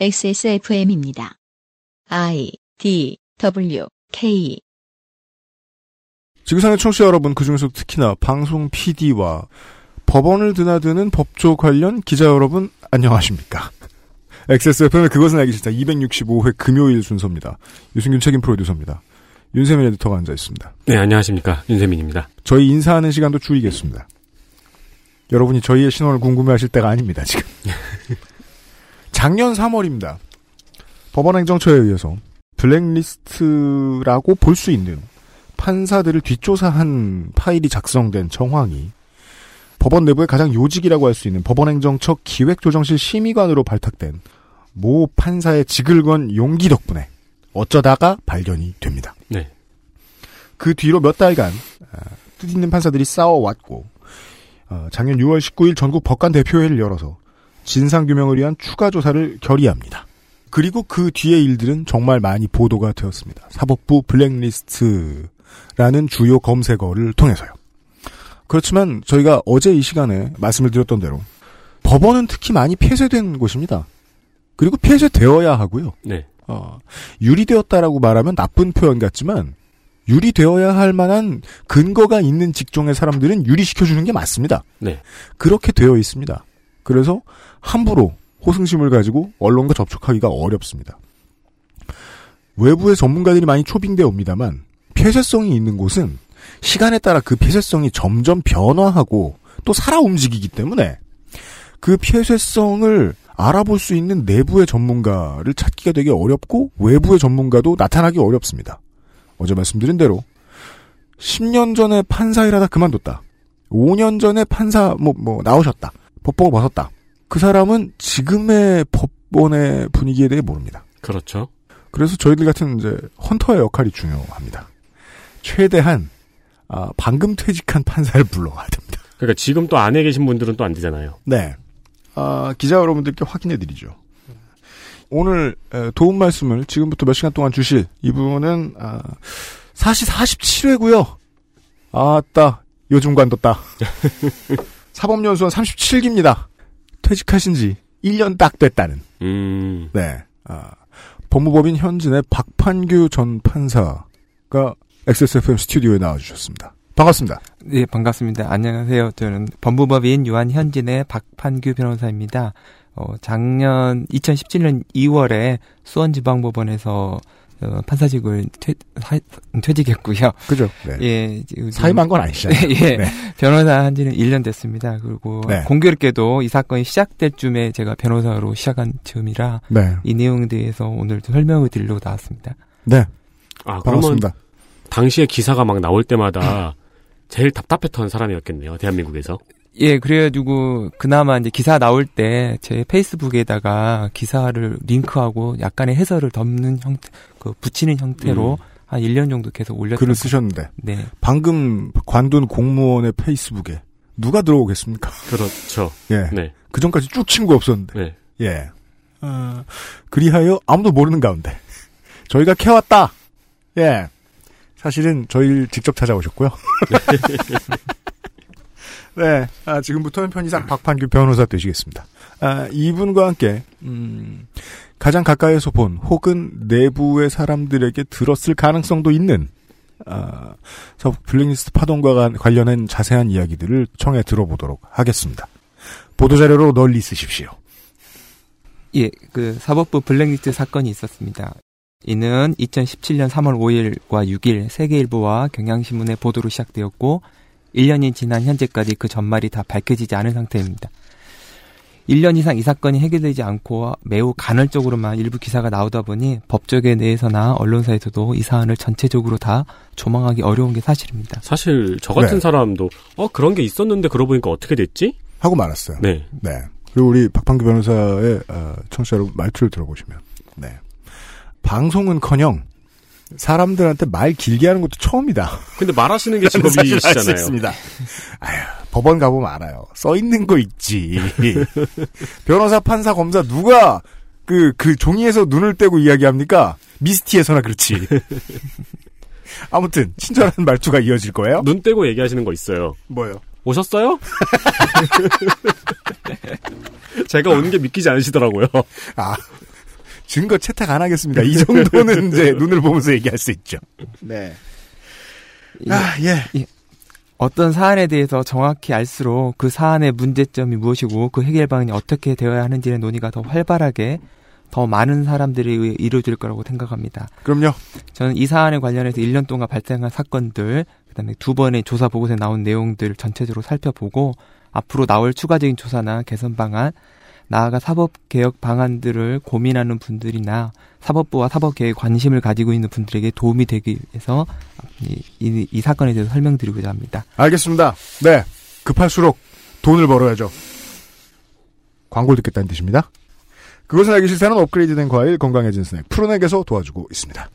XSFM입니다. I D W K 지구상의 청취자 여러분, 그중에서 특히나 방송 PD와 법원을 드나드는 법조 관련 기자 여러분, 안녕하십니까. XSFM의 그것은 알기 싫다 265회 금요일 순서입니다. 유승균 책임 프로듀서입니다. 윤세민 에디터가 앉아 있습니다. 네, 안녕하십니까. 윤세민입니다. 저희 인사하는 시간도 줄이겠습니다. 여러분이 저희의 신원을 궁금해하실 때가 아닙니다, 지금. 작년 3월입니다. 법원행정처에 의해서 블랙리스트라고 볼 수 있는 판사들을 뒷조사한 파일이 작성된 정황이 법원 내부의 가장 요직이라고 할 수 있는 법원행정처 기획조정실 심의관으로 발탁된 모 판사의 직을 건 용기 덕분에 어쩌다가 발견이 됩니다. 네. 그 뒤로 몇 달간 아, 뜻있는 판사들이 싸워왔고 어, 작년 6월 19일 전국 법관 대표회를 열어서 진상규명을 위한 추가 조사를 결의합니다. 그리고 그 뒤의 일들은 정말 많이 보도가 되었습니다. 사법부 블랙리스트라는 주요 검색어를 통해서요. 그렇지만 저희가 어제 이 시간에 말씀을 드렸던 대로 법원은 특히 많이 폐쇄된 곳입니다. 그리고 폐쇄되어야 하고요. 네. 어, 유리되었다라고 말하면 나쁜 표현 같지만 유리되어야 할 만한 근거가 있는 직종의 사람들은 유리시켜주는 게 맞습니다. 네. 그렇게 되어 있습니다. 그래서 함부로 호승심을 가지고 언론과 접촉하기가 어렵습니다. 외부의 전문가들이 많이 초빙되어 옵니다만 폐쇄성이 있는 곳은 시간에 따라 그 폐쇄성이 점점 변화하고 또 살아 움직이기 때문에 그 폐쇄성을 알아볼 수 있는 내부의 전문가를 찾기가 되게 어렵고 외부의 전문가도 나타나기 어렵습니다. 어제 말씀드린 대로 10년 전에 판사 일하다 그만뒀다. 5년 전에 판사 뭐, 뭐 나오셨다. 법복을 벗었다. 그 사람은 지금의 법원의 분위기에 대해 모릅니다. 그렇죠. 그래서 저희들 같은 이제 헌터의 역할이 중요합니다. 최대한 아, 방금 퇴직한 판사를 불러와야 됩니다. 그러니까 지금 또 안에 계신 분들은 또 안 되잖아요. 네. 아, 기자 여러분들께 확인해 드리죠. 오늘 에, 도움 말씀을 지금부터 몇 시간 동안 주실 이분은 아, 사시 47회고요. 아따 요즘 관뒀다. 사법연수원 37기입니다. 퇴직하신 지 1년 딱 됐다는. 음. 네. 아, 법무법인 현진의 박판규 전 판사가 XSFM 스튜디오에 나와주셨습니다. 반갑습니다. 네, 반갑습니다. 안녕하세요. 저는 법무법인 유한현진의 박판규 변호사입니다. 어, 작년 2017년 2월에 수원지방법원에서 어, 판사직을 퇴, 사, 퇴직했고요. 그죠? 네. 예, 지금 사임한 건 아니시잖아요. 예, 네. 변호사 한 지는 1년 됐습니다. 그리고 네. 공교롭게도 이 사건이 시작될 쯤에 제가 변호사로 시작한 즈음이라 네. 이 내용에 대해서 오늘 좀 설명을 드리려고 나왔습니다. 네. 아, 그러면 반갑습니다. 당시에 기사가 막 나올 때마다 제일 답답했던 사람이었겠네요. 대한민국에서. 예, 그래가지고 그나마 이제 기사 나올 때 제 페이스북에다가 기사를 링크하고 약간의 해설을 덮는 형태, 그 붙이는 형태로 음. 한 1년 정도 계속 올렸던 글을 거- 쓰셨는데 네. 방금 관둔 공무원의 페이스북에 누가 들어오겠습니까? 그렇죠. 예. 네. 그 전까지 쭉 친구 없었는데. 네. 예. 어, 그리하여 아무도 모르는 가운데 저희가 캐왔다. 예. 사실은 저희를 직접 찾아오셨고요. 네. 아, 지금부터는 편의상 박판규 변호사 되시겠습니다. 아, 이분과 함께 음, 가장 가까이에서 본 혹은 내부의 사람들에게 들었을 가능성도 있는 아, 서 블랙리스트 파동과 관- 관련한 자세한 이야기들을 청해 들어보도록 하겠습니다. 보도자료로 널리 쓰십시오. 예, 그 사법부 블랙리스트 사건이 있었습니다. 이는 2017년 3월 5일과 6일 세계일보와 경향신문의 보도로 시작되었고 1년이 지난 현재까지 그 전말이 다 밝혀지지 않은 상태입니다. 1년 이상 이 사건이 해결되지 않고 매우 간헐적으로만 일부 기사가 나오다 보니 법조계 내에서나 언론사에서도 이 사안을 전체적으로 다 조망하기 어려운 게 사실입니다. 사실 저 같은 네. 사람도 어 그런 게 있었는데 그러고 보니까 어떻게 됐지? 하고 말았어요. 네. 네. 그리고 우리 박판규 변호사의 어, 청취자 여러분 말투를 들어보시면, 네. 방송은커녕 사람들한테 말 길게 하는 것도 처음이다. 근데 말하시는 게 직업이시잖아요. 아휴, 법원 가보면 알아요. 써 있는 거 있지. 변호사, 판사, 검사 누가 그, 그 종이에서 눈을 떼고 이야기합니까? 미스티에서나 그렇지. 아무튼 친절한 말투가 이어질 거예요. 눈 떼고 얘기하시는 거 있어요. 뭐요? 오셨어요? 제가 오는 게 믿기지 않으시더라고요. 아, 증거 채택 안 하겠습니다. 이 정도는 이제 눈을 보면서 얘기할 수 있죠. 네. 아, 예. 어떤 사안에 대해서 정확히 알수록 그 사안의 문제점이 무엇이고 그 해결 방안이 어떻게 되어야 하는지의 논의가 더 활발하게 더 많은 사람들이 이루어질 거라고 생각합니다. 그럼요. 저는 이 사안에 관련해서 1년 동안 발생한 사건들, 그 다음에 두 번의 조사 보고서에 나온 내용들 전체적으로 살펴보고 앞으로 나올 추가적인 조사나 개선 방안, 나아가 사법 개혁 방안들을 고민하는 분들이나 사법부와 사법 개혁에 관심을 가지고 있는 분들에게 도움이 되기 위해서 이, 이, 이 사건에 대해서 설명드리고자 합니다. 알겠습니다. 네. 급할수록 돈을 벌어야죠. 광고 듣겠다는 뜻입니다. 그것을 알기 싫다는 업그레이드된 과일 건강해진 스낵 푸른액에서 도와주고 있습니다.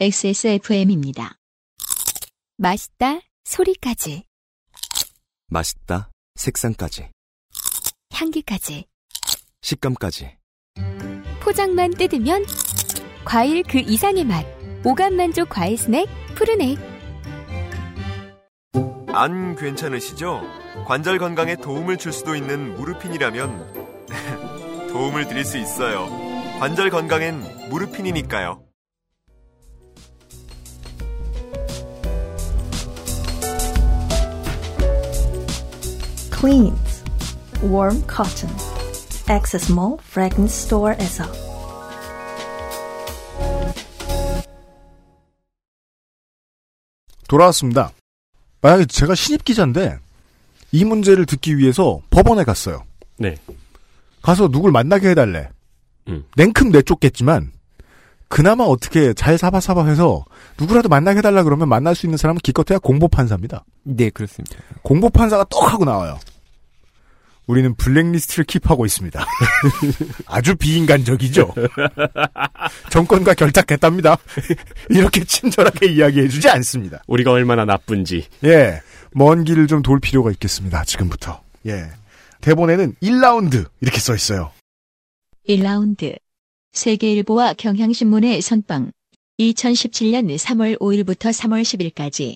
XSFM입니다. 맛있다 소리까지 맛있다. 색상까지. 향기까지 식감까지. 포장만 뜯으면 과일 그 이상의 맛 오감 만족 과일 스낵 푸르넥 안 괜찮으시죠? 관절 건강에 도움을 줄 수도 있는 무르핀이라면 도움을 드릴 수 있어요. 관절 건강엔 무르핀이니까요. Cleans Warm Cotton Access Mall Fragrance Store에서 돌아왔습니다. 만약에 제가 신입 기자인데 이 문제를 듣기 위해서 법원에 갔어요. 네. 가서 누굴 만나게 해달래. 음. 냉큼 내쫓겠지만 그나마 어떻게 잘 사바사바 해서 누구라도 만나게 해달라 그러면 만날 수 있는 사람은 기껏해야 공보판사입니다. 네, 그렇습니다. 공보판사가 떡 하고 나와요. 우리는 블랙리스트를 킵하고 있습니다. 아주 비인간적이죠. 정권과 결탁했답니다. 이렇게 친절하게 이야기해주지 않습니다. 우리가 얼마나 나쁜지. 예, 먼 길을 좀 돌 필요가 있겠습니다. 지금부터. 예, 대본에는 1라운드 이렇게 써 있어요. 1라운드. 세계일보와 경향신문의 선빵. 2017년 3월 5일부터 3월 10일까지.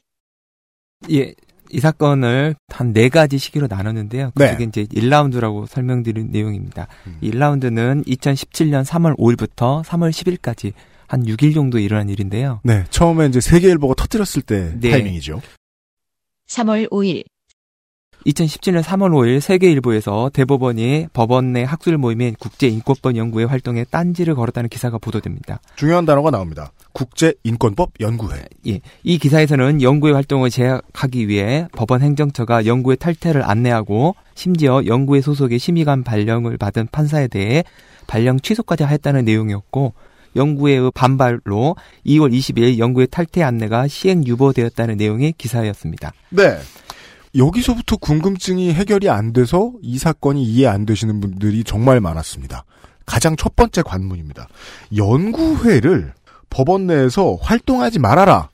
예, 이 사건을 한 네 가지 시기로 나눴는데요. 네. 그게 이제 1라운드라고 설명드린 내용입니다. 음. 1라운드는 2017년 3월 5일부터 3월 10일까지 한 6일 정도 일어난 일인데요. 네, 처음에 이제 세계일보가 터뜨렸을 때 네. 타이밍이죠. 3월 5일. 2017년 3월 5일 세계일보에서 대법원이 법원 내 학술 모임인 국제인권법 연구회 활동에 딴지를 걸었다는 기사가 보도됩니다. 중요한 단어가 나옵니다. 국제인권법 연구회. 예, 이 기사에서는 연구회 활동을 제약하기 위해 법원 행정처가 연구회 탈퇴를 안내하고 심지어 연구회 소속의 심의관 발령을 받은 판사에 대해 발령 취소까지 했다는 내용이었고 연구회의 반발로 2월 20일 연구회 탈퇴 안내가 시행 유보되었다는 내용의 기사였습니다. 네. 여기서부터 궁금증이 해결이 안 돼서 이 사건이 이해 안 되시는 분들이 정말 많았습니다. 가장 첫 번째 관문입니다. 연구회를 법원 내에서 활동하지 말아라.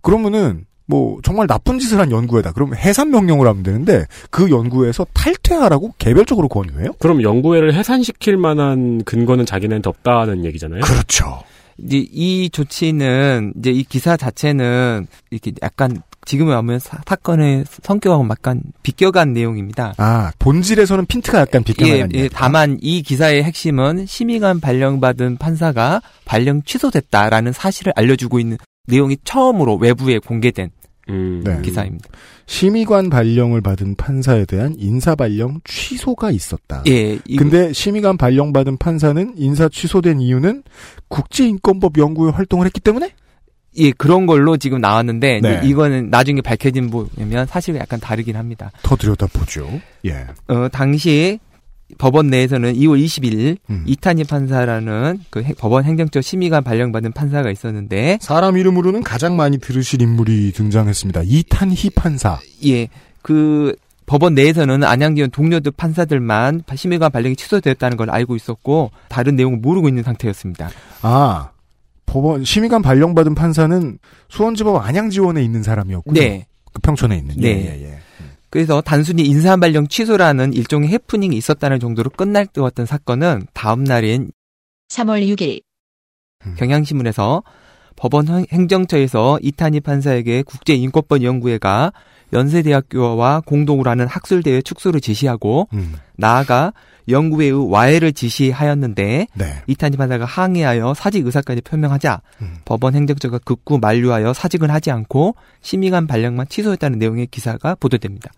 그러면은 뭐 정말 나쁜 짓을 한 연구회다. 그러면 해산 명령을 하면 되는데 그 연구회에서 탈퇴하라고 개별적으로 권유해요? 그럼 연구회를 해산시킬 만한 근거는 자기네한테 없다는 얘기잖아요. 그렇죠. 이제 이 조치는 이제 이 기사 자체는 이렇게 약간 지금에 하면 사, 건의 성격하고 약간 비껴간 내용입니다. 아 본질에서는 핀트가 약간 예, 비껴나간 예, 다만 이 기사의 핵심은 심의관 발령받은 판사가 발령 취소됐다라는 사실을 알려주고 있는 내용이 처음으로 외부에 공개된 음. 네. 기사입니다. 심의관 발령을 받은 판사에 대한 인사 발령 취소가 있었다. 예, 이- 근데 심의관 발령받은 판사는 인사 취소된 이유는 국제인권법 연구회 활동을 했기 때문에? 예, 그런 걸로 지금 나왔는데 네. 이거는 나중에 밝혀진 보면 사실과 약간 다르긴 합니다. 더 들여다보죠. 예. 어, 당시 법원 내에서는 2월 20일 음. 이탄희 판사라는 그 행- 법원 행정처 심의관 발령받은 판사가 있었는데 사람 이름으로는 가장 많이 들으실 인물이 등장했습니다. 이탄희 판사. 예, 그 법원 내에서는 안양지원 동료들 판사들만 심의관 발령이 취소되었다는 걸 알고 있었고 다른 내용을 모르고 있는 상태였습니다. 아, 법원 심의관 발령받은 판사는 수원지법 안양지원에 있는 사람이었군요. 네. 그 평촌에 있는. 네. 예, 예, 예. 그래서 단순히 인사 발령 취소라는 일종의 해프닝이 있었다는 정도로 끝날 것 같은 사건은 다음 날인 3월 6일. 경향신문에서 법원 행- 행정처에서 이탄희 판사에게 국제인권법 연구회가 연세대학교와 공동으로 하는 학술대회 축소를 지시하고 음. 나아가 연구회의 와해를 지시하였는데 네. 이탄희 판사가 항의하여 사직 의사까지 표명하자 음. 법원 행정처가 극구 만류하여 사직은 하지 않고 심의관 발령만 취소했다는 내용의 기사가 보도됩니다.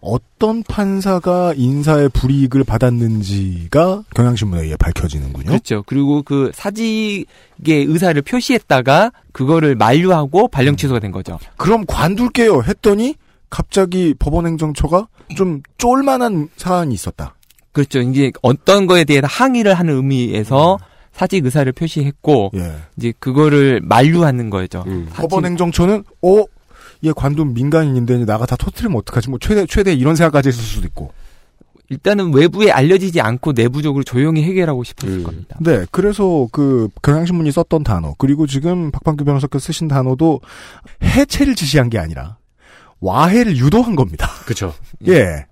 어떤 판사가 인사의 불이익을 받았는지가 경향신문에 의해 밝혀지는군요. 그렇죠. 그리고 그 사직의 의사를 표시했다가 그거를 만류하고 발령 취소가 된 거죠. 그럼 관둘게요 했더니 갑자기 법원행정처가 좀 쫄만한 사안이 있었다. 그렇죠. 이제 어떤 거에 대해 항의를 하는 의미에서 사직 의사를 표시했고 예. 이제 그거를 만류하는 거죠. 음. 사직- 법원행정처는 어? 얘 관둔 민간인인데 나가 다 터트리면 어떡하지? 뭐 최대 최대 이런 생각까지 했을 수도 있고. 일단은 외부에 알려지지 않고 내부적으로 조용히 해결하고 싶었을 음. 겁니다. 네, 그래서 그 경향신문이 썼던 단어 그리고 지금 박판규 변호사께서 쓰신 단어도 해체를 지시한 게 아니라 와해를 유도한 겁니다. 그쵸. 예.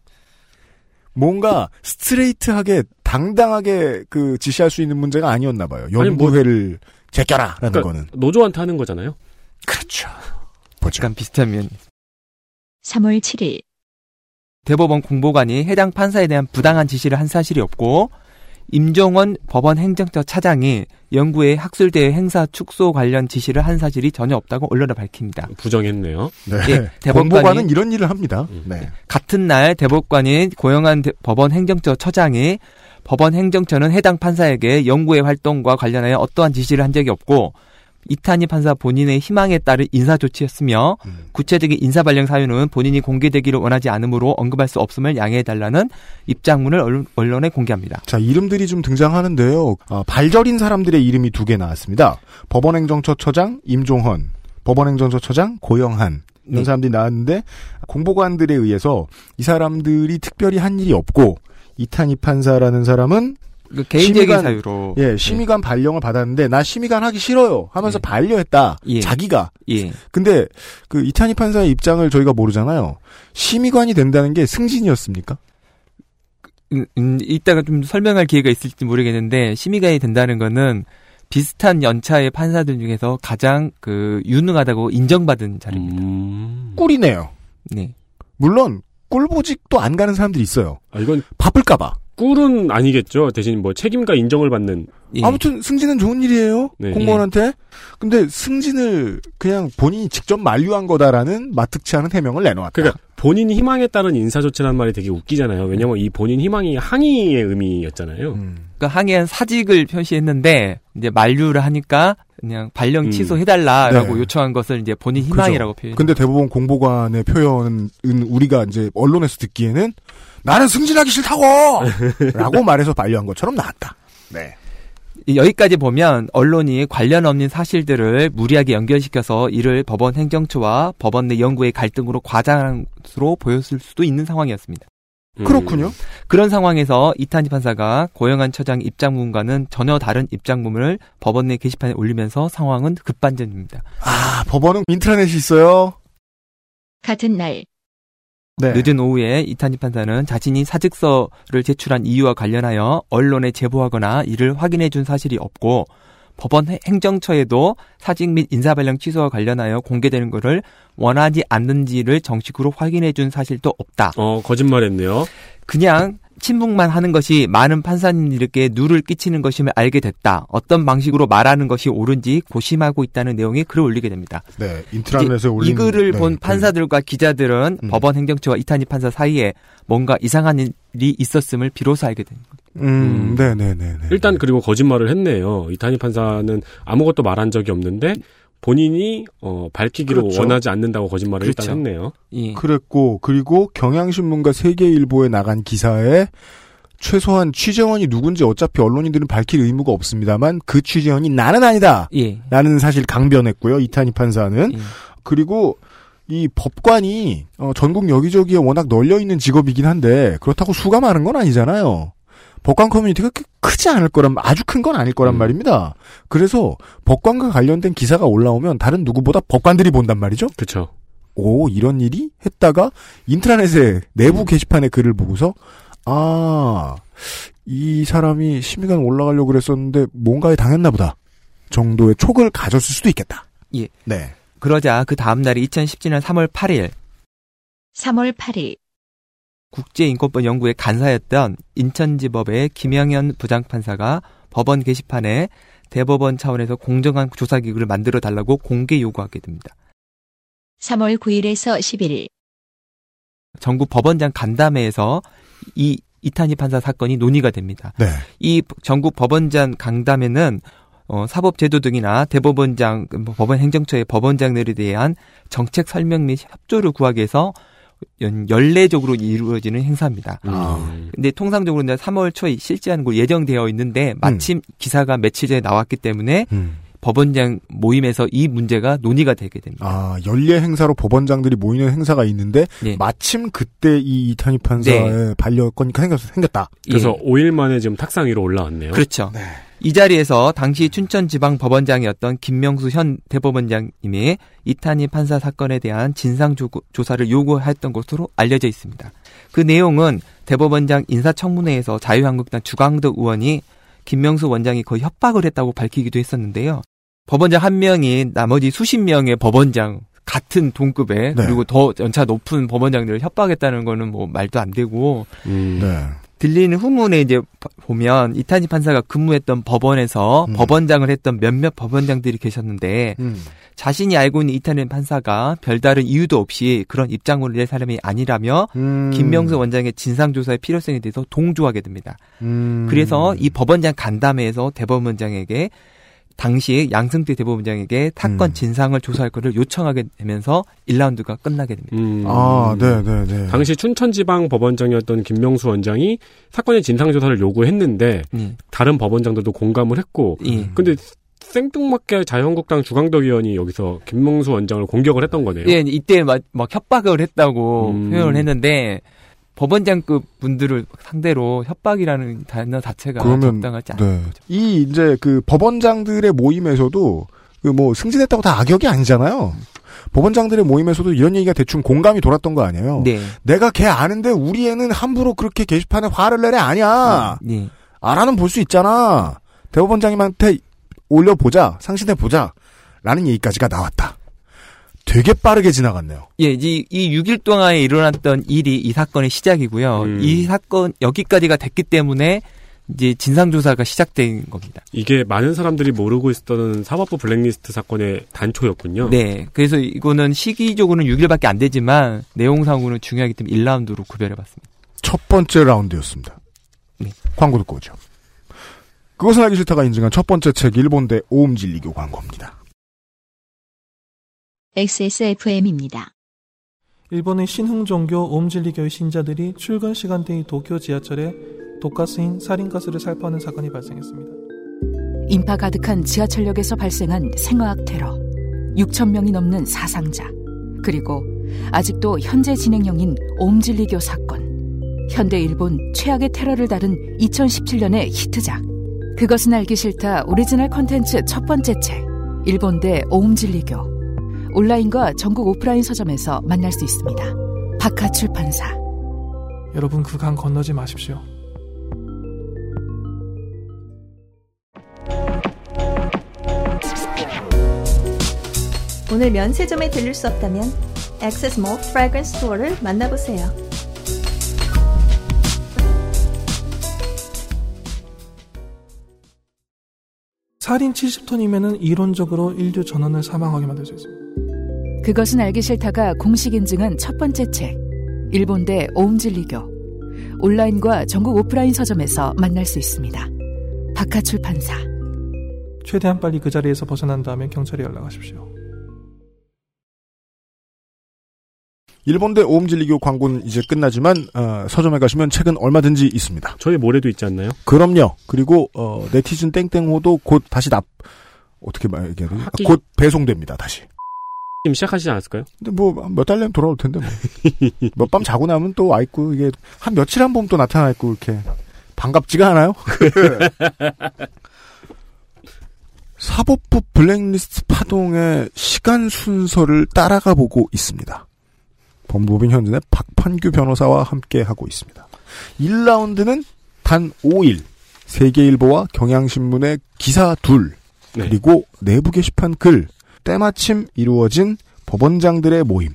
뭔가 스트레이트하게 당당하게 그 지시할 수 있는 문제가 아니었나 봐요. 뭐- 연구회를 제껴라라는 그러니까 거는. 노조한테 하는 거잖아요. 그렇죠. 보죠. 약간 비슷한 면 3월 7일 대법원 공보관이 해당 판사에 대한 부당한 지시를 한 사실이 없고 임종원 법원 행정처 차장이 연구회 학술대회 행사 축소 관련 지시를 한 사실이 전혀 없다고 언론에 밝힙니다. 부정했네요. 네. 예, 대법관이- 공보관은 이런 일을 합니다. 음. 네. 같은 날 대법관이 고영한 대- 법원 행정처 처장이 법원 행정처는 해당 판사에게 연구회 활동과 관련하여 어떠한 지시를 한 적이 없고 이탄희 판사 본인의 희망에 따른 인사 조치였으며 음. 구체적인 인사 발령 사유는 본인이 공개되기를 원하지 않으므로 언급할 수 없음을 양해해 달라는 입장문을 언론- 언론에 공개합니다. 자, 이름들이 좀 등장하는데요. 어, 발절인 사람들의 이름이 두 개 나왔습니다. 법원행정처처장 임종헌, 법원행정처처장 고영한 이런 네. 사람들이 나왔는데 공보관들에 의해서 이 사람들이 특별히 한 일이 없고 이탄희 판사라는 사람은 그 개인적인 심의관- 사유로 예 심의관 발령을 받았는데 나 심의관 하기 싫어요 하면서 네. 반려했다 예. 자기가 예. 근데 그 이탄희 판사의 입장을 저희가 모르잖아요 심의관이 된다는 게 승진이었습니까? 음, 음, 이따가 좀 설명할 기회가 있을지 모르겠는데 심의관이 된다는 거는 비슷한 연차의 판사들 중에서 가장 그 유능하다고 인정받은 자리입니다. 음. 꿀이네요 네. 물론 꿀보직도 안 가는 사람들이 있어요 아, 이건 바쁠까봐 꿀은 아니겠죠. 대신 뭐 책임과 인정을 받는 예. 아무튼 승진은 좋은 일이에요. 네. 공무원한테. 근데 승진을 그냥 본인이 직접 만류한 거다라는 마특치 않은 해명을 내놓았다. 그러니까 본인 희망에 따른 인사 조치라는 말이 되게 웃기잖아요. 왜냐면 이 본인 희망이 항의의 의미였잖아요. 음. 그러니까 항의한 사직을 표시했는데 이제 만류를 하니까 그냥 발령 음. 취소해달라라고 네. 요청한 것을 이제 본인 희망이라고 표현. 근데 대법원 공보관의 표현은 우리가 이제 언론에서 듣기에는 나는 승진하기 싫다고! 라고 말해서 반려한 것처럼 나왔다. 네. 여기까지 보면 언론이 관련 없는 사실들을 무리하게 연결시켜서 이를 법원 행정처와 법원 내 연구의 갈등으로 과장한 것으로 보였을 수도 있는 상황이었습니다. 음. 그렇군요. 그런 상황에서 이탄희 판사가 고영한 처장 입장문과는 전혀 다른 입장문을 법원 내 게시판에 올리면서 상황은 급반전입니다. 아, 법원은 인트라넷이 있어요. 같은 날 네. 늦은 오후에 이탄희 판사는 자신이 사직서를 제출한 이유와 관련하여 언론에 제보하거나 이를 확인해 준 사실이 없고 법원 해- 행정처에도 사직 및 인사발령 취소와 관련하여 공개되는 것을 원하지 않는지를 정식으로 확인해 준 사실도 없다. 어, 거짓말했네요. 그냥 침묵만 하는 것이 많은 판사님들에게 누를 끼치는 것임을 알게 됐다. 어떤 방식으로 말하는 것이 옳은지 고심하고 있다는 내용의 글을 올리게 됩니다. 네. 인트라넷에 올린 이 글을 네, 본 네. 판사들과 기자들은 음. 법원 행정처와 이탄희 판사 사이에 뭔가 이상한 일이 있었음을 비로소 알게 됩니다. 음, 음. 네 네 네. 일단 그리고 거짓말을 했네요. 이탄희 판사는 아무것도 말한 적이 없는데 본인이 어, 밝히기로 그렇죠. 원하지 않는다고 거짓말을 그렇죠. 일단 했네요. 예. 그랬고 그리고 경향신문과 세계일보에 나간 기사에 최소한 취재원이 누군지 어차피 언론인들은 밝힐 의무가 없습니다만 그 취재원이 나는 아니다. 예. 라는 사실 강변했고요. 이탄희 판사는 예. 그리고 이 법관이 어, 전국 여기저기에 워낙 널려 있는 직업이긴 한데 그렇다고 수가 많은 건 아니잖아요. 법관 커뮤니티가 크- 크지 않을 거란 아주 큰 건 아닐 거란 음. 말입니다. 그래서 법관과 관련된 기사가 올라오면 다른 누구보다 법관들이 본단 말이죠. 그렇죠. 오 이런 일이 했다가 인트라넷에 내부 게시판에 글을 보고서 아 이 사람이 심의관 올라가려고 그랬었는데 뭔가에 당했나 보다 정도의 촉을 가졌을 수도 있겠다. 예. 네. 그러자 그 다음 날이 2017년 3월 8일 3월 8일 국제인권법 연구의 간사였던 인천지법의 김영현 부장판사가 법원 게시판에 대법원 차원에서 공정한 조사기구를 만들어 달라고 공개 요구하게 됩니다. 3월 9일에서 11일 전국 법원장 간담회에서 이 이탄희 판사 사건이 논의가 됩니다. 네. 이 전국 법원장 강담회는 어, 사법제도 등이나 대법원장, 뭐 법원 행정처의 법원장들에 대한 정책 설명 및 협조를 구하기 위해서 연, 연례적으로 이루어지는 행사입니다. 음. 근데 통상적으로 이제 3월 초에 실시하는 거 예정되어 있는데 마침 기사가 며칠 전에 나왔기 때문에 음. 법원장 모임에서 이 문제가 논의가 되게 됩니다. 아, 연례 행사로 법원장들이 모이는 행사가 있는데 네. 마침 그때 이 이탄희 판사의 반려건이 생겼, 생겼다. 그래서 예. 5일 만에 지금 탁상 위로 올라왔네요. 그렇죠. 네. 이 자리에서 당시 춘천지방 법원장이었던 김명수 현 대법원장님이 이탄희 판사 사건에 대한 진상 조사를 요구했던 것으로 알려져 있습니다. 그 내용은 대법원장 인사청문회에서 자유한국당 주광덕 의원이 김명수 원장이 거의 협박을 했다고 밝히기도 했었는데요. 법원장 한 명이 나머지 수십 명의 법원장 같은 동급에 네. 그리고 더 연차 높은 법원장들을 협박했다는 거는 뭐 말도 안 되고 음. 네. 들리는 후문에 이제 바- 보면 이탄희 판사가 근무했던 법원에서 음. 법원장을 했던 몇몇 법원장들이 계셨는데 음. 자신이 알고 있는 이탄희 판사가 별다른 이유도 없이 그런 입장을 낼 사람이 아니라며 음. 김명수 원장의 진상조사의 필요성에 대해서 동조하게 됩니다. 음. 그래서 이 법원장 간담회에서 대법원장에게 당시 양승태 대법원장에게 사건 음. 진상을 조사할 것을 요청하게 되면서 1라운드가 끝나게 됩니다. 음. 아, 네, 네, 네. 당시 춘천지방 법원장이었던 김명수 원장이 사건의 진상 조사를 요구했는데 예. 다른 법원장들도 공감을 했고 예. 근데 생뚱맞게 자유한국당 주광덕 의원이 여기서 김명수 원장을 공격을 했던 거네요. 예, 이때 막, 막 협박을 했다고 음. 표현을 했는데 법원장급 분들을 상대로 협박이라는 단어 자체가 그러면 적당하지 않아요. 네. 이 이제 그 법원장들의 모임에서도 그 뭐 승진했다고 다 악역이 아니잖아요. 법원장들의 모임에서도 이런 얘기가 대충 공감이 돌았던 거 아니에요. 네. 내가 걔 아는데 우리 애는 함부로 그렇게 게시판에 화를 내래 아니야. 네. 알아는 볼 수 있잖아. 대법원장님한테 올려보자. 상신해 보자. 라는 얘기까지가 나왔다. 되게 빠르게 지나갔네요. 예, 이, 이 6일 동안에 일어났던 일이 이 사건의 시작이고요. 음. 이 사건 여기까지가 됐기 때문에 이제 진상조사가 시작된 겁니다. 이게 많은 사람들이 모르고 있었던 사법부 블랙리스트 사건의 단초였군요. 네. 그래서 이거는 시기적으로는 6일밖에 안 되지만 내용상으로는 중요하기 때문에 1라운드로 구별해봤습니다. 첫 번째 라운드였습니다. 네. 광고 듣고 오죠. 그것은 알기 싫다가 인증한 첫 번째 책 일본대 오음진리교 광고입니다. XSFM입니다. 일본의 신흥종교 옴진리교의 신자들이 출근 시간대의 도쿄 지하철에 독가스인 살인가스를 살포하는 사건이 발생했습니다. 인파 가득한 지하철역에서 발생한 생화학 테러, 6천 명이 넘는 사상자, 그리고 아직도 현재 진행형인 옴진리교 사건. 현대 일본 최악의 테러를 다룬 2017년의 히트작. 그것은 알기 싫다 오리지널 컨텐츠 첫 번째 책. 일본대 옴진리교. 온라인과 전국 오프라인 서점에서 만날 수 있습니다. 박하 출판사. 여러분 그 강 건너지 마십시오. 오늘 면세점에 들릴 수 없다면 Access Mall Fragrance Store를 만나보세요. 살인 70톤이면은 이론적으로 인류 전원을 사망하게 만들 수 있습니다. 그것은 알기 싫다가 공식 인증한 첫 번째 책. 일본대 오음진리교. 온라인과 전국 오프라인 서점에서 만날 수 있습니다. 박하 출판사. 최대한 빨리 그 자리에서 벗어난 다음에 경찰에 연락하십시오. 일본대 오음진리교 광고는 이제 끝나지만 어, 서점에 가시면 책은 얼마든지 있습니다. 저희 모레도 있지 않나요? 그럼요. 그리고 어, 네티즌 땡땡호도 곧 다시 납 어떻게 말 얘기해야 되지? 아, 학기- 곧 배송됩니다. 다시. 지금 시작하시지 않았을까요? 근데 뭐 몇 달 내면 돌아올 텐데 뭐. 몇 밤 자고 나면 또 와 있고 이게 한 며칠 한번또 나타나 있고 이렇게 반갑지가 않아요? 사법부 블랙리스트 파동의 시간 순서를 따라가 보고 있습니다. 법무법인 현진의 박판규 변호사와 함께 하고 있습니다. 1라운드는 단 5일 세계일보와 경향신문의 기사 둘 네. 그리고 내부 게시판 글 때마침 이루어진 법원장들의 모임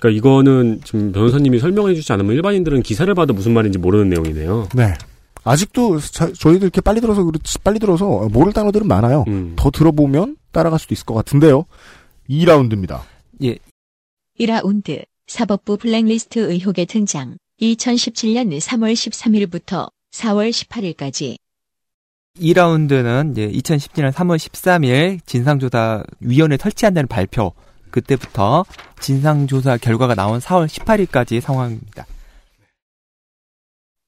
그러니까 이거는 지금 변호사님이 설명해 주지 않으면 일반인들은 기사를 봐도 무슨 말인지 모르는 내용이네요. 네. 아직도 자- 저희들 이렇게 빨리 들어서 그렇지 빨리 들어서 모를 단어들은 많아요. 음. 더 들어보면 따라갈 수도 있을 것 같은데요. 2라운드입니다. 예, 1라운드 사법부 블랙리스트 의혹의 등장 2017년 3월 13일부터 4월 18일까지 2라운드는 이제 2017년 3월 13일 진상조사위원회 설치한다는 발표 그때부터 진상조사 결과가 나온 4월 18일까지의 상황입니다.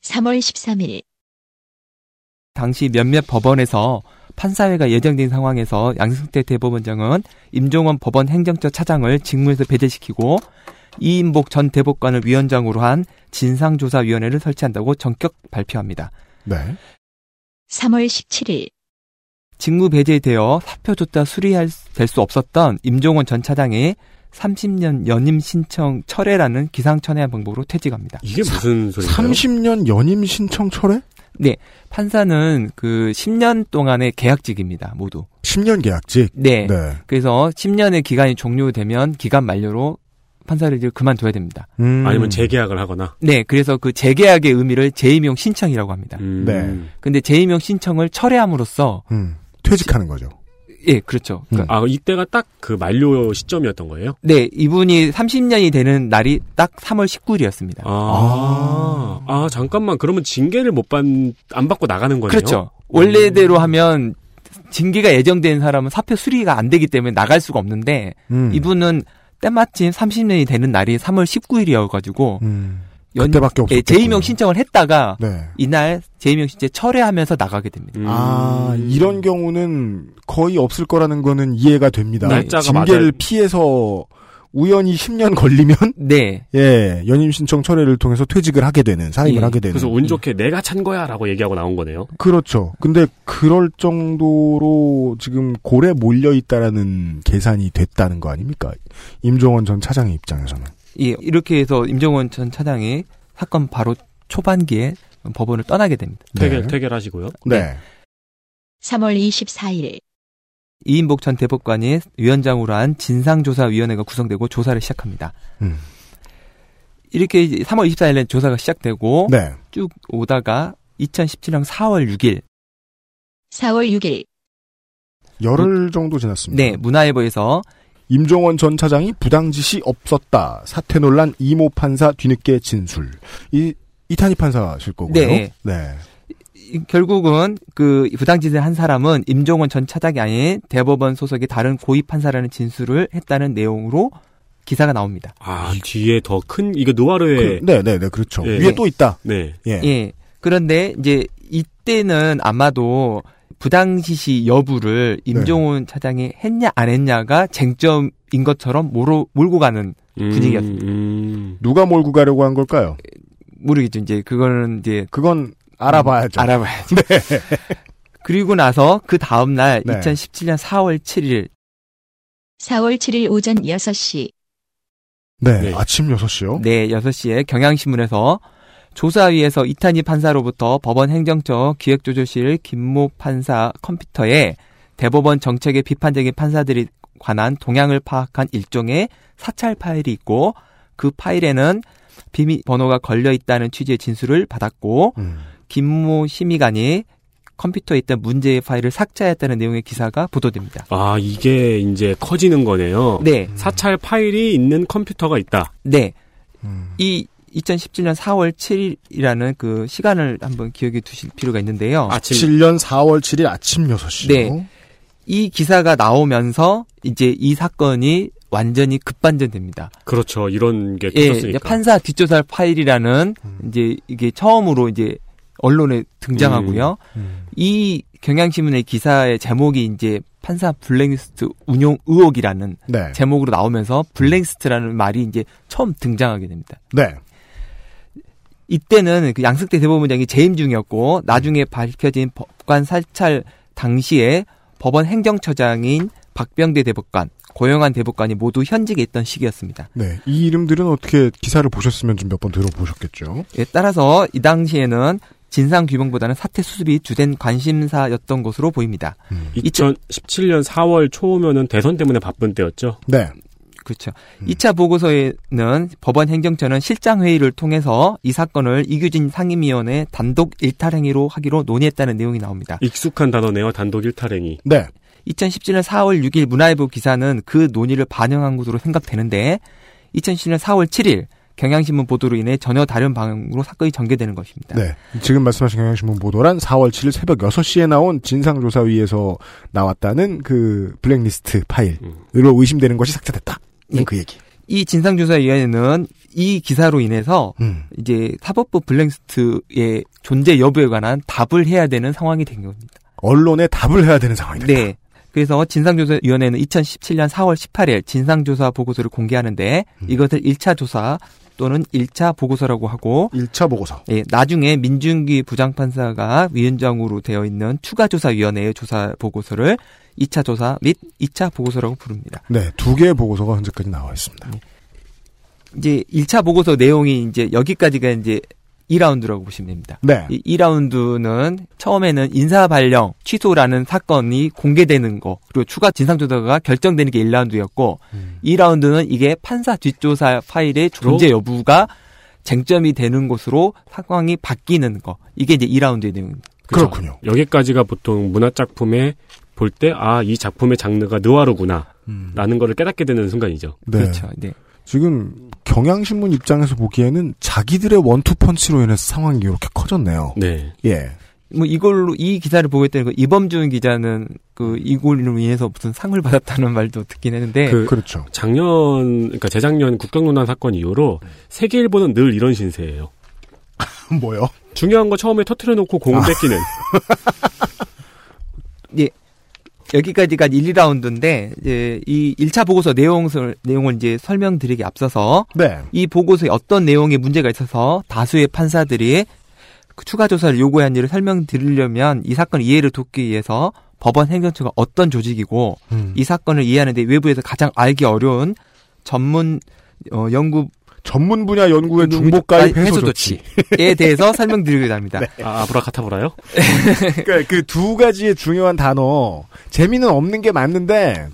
3월 13일 당시 몇몇 법원에서 판사회가 예정된 상황에서 양승태 대법원장은 임종원 법원 행정처 차장을 직무에서 배제시키고 이인복 전 대법관을 위원장으로 한 진상조사위원회를 설치한다고 전격 발표합니다. 네. 3월 17일 직무 배제되어 사표조차 수리할 될 수 없었던 임종원 전 차장이 30년 연임 신청 철회라는 기상천외한 방법으로 퇴직합니다. 이게 무슨 소리인가요? 30년 연임 신청 철회? 네, 판사는 그 10년 동안의 계약직입니다, 모두. 10년 계약직. 네. 네. 그래서 10년의 기간이 종료되면 기간 만료로 판사를 이제 그만둬야 됩니다. 음. 아니면 재계약을 하거나. 네, 그래서 그 재계약의 의미를 재임용 신청이라고 합니다. 음. 네. 근데 재임용 신청을 철회함으로써 음. 퇴직하는 거죠. 예, 그렇죠. 음. 그러니까 아 이때가 딱 그 만료 시점이었던 거예요? 네, 이분이 30년이 되는 날이 딱 3월 19일이었습니다. 아, 아 잠깐만 그러면 징계를 못 받 안 받고 나가는 거네요. 그렇죠. 원래대로 하면 징계가 예정된 사람은 사표 수리가 안 되기 때문에 나갈 수가 없는데 음. 이분은 때마침 30년이 되는 날이 3월 19일이어가지고 음. 그때밖에 없었겠군요. 재임용 신청을 했다가 네. 이날 재임용 신청 철회하면서 나가게 됩니다. 음. 아, 이런 경우는 거의 없을 거라는 거는 이해가 됩니다. 날짜가 징계를 맞아요. 피해서 우연히 10년 걸리면 네, 예, 연임 신청 철회를 통해서 퇴직을 하게 되는, 사임을 예. 하게 되는. 그래서 운 좋게 내가 찬 거야라고 얘기하고 나온 거네요. 그렇죠. 근데 그럴 정도로 지금 골에 몰려 있다라는 계산이 됐다는 거 아닙니까? 임종원 전 차장의 입장에서는. 예, 이렇게 해서 임종원 전 차장이 사건 바로 초반기에 법원을 떠나게 됩니다. 퇴결 네. 퇴결하시고요. 네. 3월 24일 이인복 전 대법관이 위원장으로 한 진상조사위원회가 구성되고 조사를 시작합니다. 음. 이렇게 이제 3월 24일에 조사가 시작되고 네. 쭉 오다가 2017년 4월 6일 4월 6일 열흘 정도 지났습니다. 네 문화일보에서 임종원 전 차장이 부당 지시 없었다. 사퇴 논란 이모 판사 뒤늦게 진술. 이 이탄희 판사실 거고요. 네. 네. 이- 결국은 그 부당짓을 한 사람은 임종원 전 차장이 아닌 대법원 소속의 다른 고위 판사라는 진술을 했다는 내용으로 기사가 나옵니다. 아 뒤에 더 큰 이거 노아르의 그, 네, 네, 네, 그렇죠. 예. 위에 또 있다. 네. 예. 예. 그런데 이제 이때는 아마도 부당지시 여부를 임종원 차장이 했냐 안 했냐가 쟁점인 것처럼 모로, 몰고 가는 음, 분위기였습니다. 음. 누가 몰고 가려고 한 걸까요? 모르겠죠. 이제 그거는 이제 그건 알아봐야죠. 알아봐야죠. 그리고 나서 그 다음 날 네. 2017년 4월 7일 4월 7일 오전 6시 네, 네. 아침 6시요? 네, 6시에 경향신문에서 조사위에서 이탄희 판사로부터 법원 행정처 기획조절실 김모 판사 컴퓨터에 대법원 정책에 비판적인 판사들이 관한 동향을 파악한 일종의 사찰 파일이 있고 그 파일에는 비밀 번호가 걸려 있다는 취지의 진술을 받았고 음. 김모 심의관이 컴퓨터에 있던 문제의 파일을 삭제했다는 내용의 기사가 보도됩니다. 아 이게 이제 커지는 거네요. 네, 사찰 파일이 있는 컴퓨터가 있다. 네. 음. 이 2017년 4월 7일이라는 그 시간을 한번 기억해 두실 필요가 있는데요. 아침 7년 4월 7일 아침 6시요? 네. 이 기사가 나오면서 이제 이 사건이 완전히 급반전됩니다. 그렇죠. 이런 게 예, 터졌으니까. 판사 뒷조사 파일이라는 음. 이제 이게 처음으로 이제 언론에 등장하고요. 음. 이 경향신문의 기사의 제목이 이제 판사 블랙리스트 운용 의혹이라는 네. 제목으로 나오면서 블랙리스트라는 말이 이제 처음 등장하게 됩니다. 네. 이때는 그 양승태 대법원장이 재임 중이었고 나중에 밝혀진 법관 사찰 당시에 법원 행정처장인 박병대 대법관, 고영한 대법관이 모두 현직에 있던 시기였습니다. 네. 이 이름들은 어떻게 기사를 보셨으면 좀 몇 번 들어보셨겠죠? 예, 따라서 이 당시에는 진상 규명보다는 사태 수습이 주된 관심사였던 것으로 보입니다. 음. 2017년 4월 초면은 대선 때문에 바쁜 때였죠. 네. 그렇죠. 2차 보고서에는 법원 행정처는 실장 회의를 통해서 이 사건을 이규진 상임위원회 단독 일탈 행위로 하기로 논의했다는 내용이 나옵니다. 익숙한 단어네요. 단독 일탈 행위. 네. 2017년 4월 6일 문화일보 기사는 그 논의를 반영한 것으로 생각되는데 2017년 4월 7일 경향신문 보도로 인해 전혀 다른 방향으로 사건이 전개되는 것입니다. 네. 지금 말씀하신 경향신문 보도란 4월 7일 새벽 6시에 나온 진상조사위에서 나왔다는 그 블랙리스트 파일으로 의심되는 것이 삭제됐다. 예. 그 얘기. 이 진상조사위원회는 이 기사로 인해서 음. 이제 사법부 블랙리스트의 존재 여부에 관한 답을 해야 되는 상황이 된 겁니다. 언론에 답을 해야 되는 상황이 됐다. 네. 그래서 진상조사위원회는 2017년 4월 18일 진상조사 보고서를 공개하는데 음. 이것을 1차 조사 또는 1차 보고서라고 하고 1차 보고서. 예, 나중에 민준기 부장판사가 위원장으로 되어 있는 추가조사위원회의 조사 보고서를 2차 조사 및 2차 보고서라고 부릅니다. 네. 두 개의 보고서가 현재까지 나와 있습니다. 이제 1차 보고서 내용이 이제 여기까지가 이제 2라운드라고 보시면 됩니다. 네. 이 2라운드는 처음에는 인사 발령 취소라는 사건이 공개되는 거 그리고 추가 진상 조사가 결정되는 게 1라운드였고 음. 2라운드는 이게 판사 뒷조사 파일의 존재 여부가 쟁점이 되는 것으로 상황이 바뀌는 거 이게 이제 2라운드의 내용입니다. 그렇죠. 그렇군요. 여기까지가 보통 문화작품에 볼 때, 아, 이 작품의 장르가 느와르구나. 음. 라는 거를 깨닫게 되는 순간이죠. 네. 그렇죠. 네. 지금 경향신문 입장에서 보기에는 자기들의 원투펀치로 인해서 상황이 이렇게 커졌네요. 네. 예. 뭐 이걸로 이 기사를 보고 있다는 거 이범준 기자는 그 이걸로 인해서 무슨 상을 받았다는 말도 듣긴 했는데 그 그렇죠. 작년, 그러니까 재작년 국정농단 사건 이후로 세계일보는 늘 이런 신세예요. 뭐요? 중요한 거 처음에 터트려 놓고 공을 뺏기는. 예. 여기까지가 1, 2라운드인데 이제 이 1차 보고서 내용을 내용을 이제 설명드리기 앞서서 네. 이 보고서에 어떤 내용에 문제가 있어서 다수의 판사들이 그 추가 조사를 요구한 일을 설명드리려면 이 사건 이해를 돕기 위해서 법원 행정처가 어떤 조직이고 음. 이 사건을 이해하는데 외부에서 가장 알기 어려운 전문 어, 연구 전문 분야 연구의 중복 가입 해소 조치. 에 대해서 설명드리고자 합니다. 아, 아브라카타브라요? 그러니까 그두 가지의 중요한 단어 재미는 없는 게 맞는데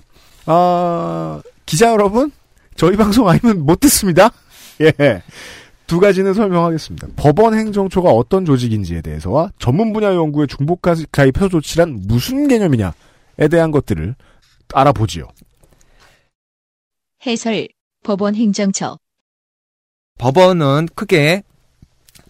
아 기자 여러분 저희 방송 아니면 못 듣습니다. 예. 두 가지는 설명하겠습니다. 법원 행정처가 어떤 조직인지에 대해서와 전문 분야 연구의 중복 가입 해소 조치란 무슨 개념이냐에 대한 것들을 알아보지요. 해설 법원 행정처 법원은 크게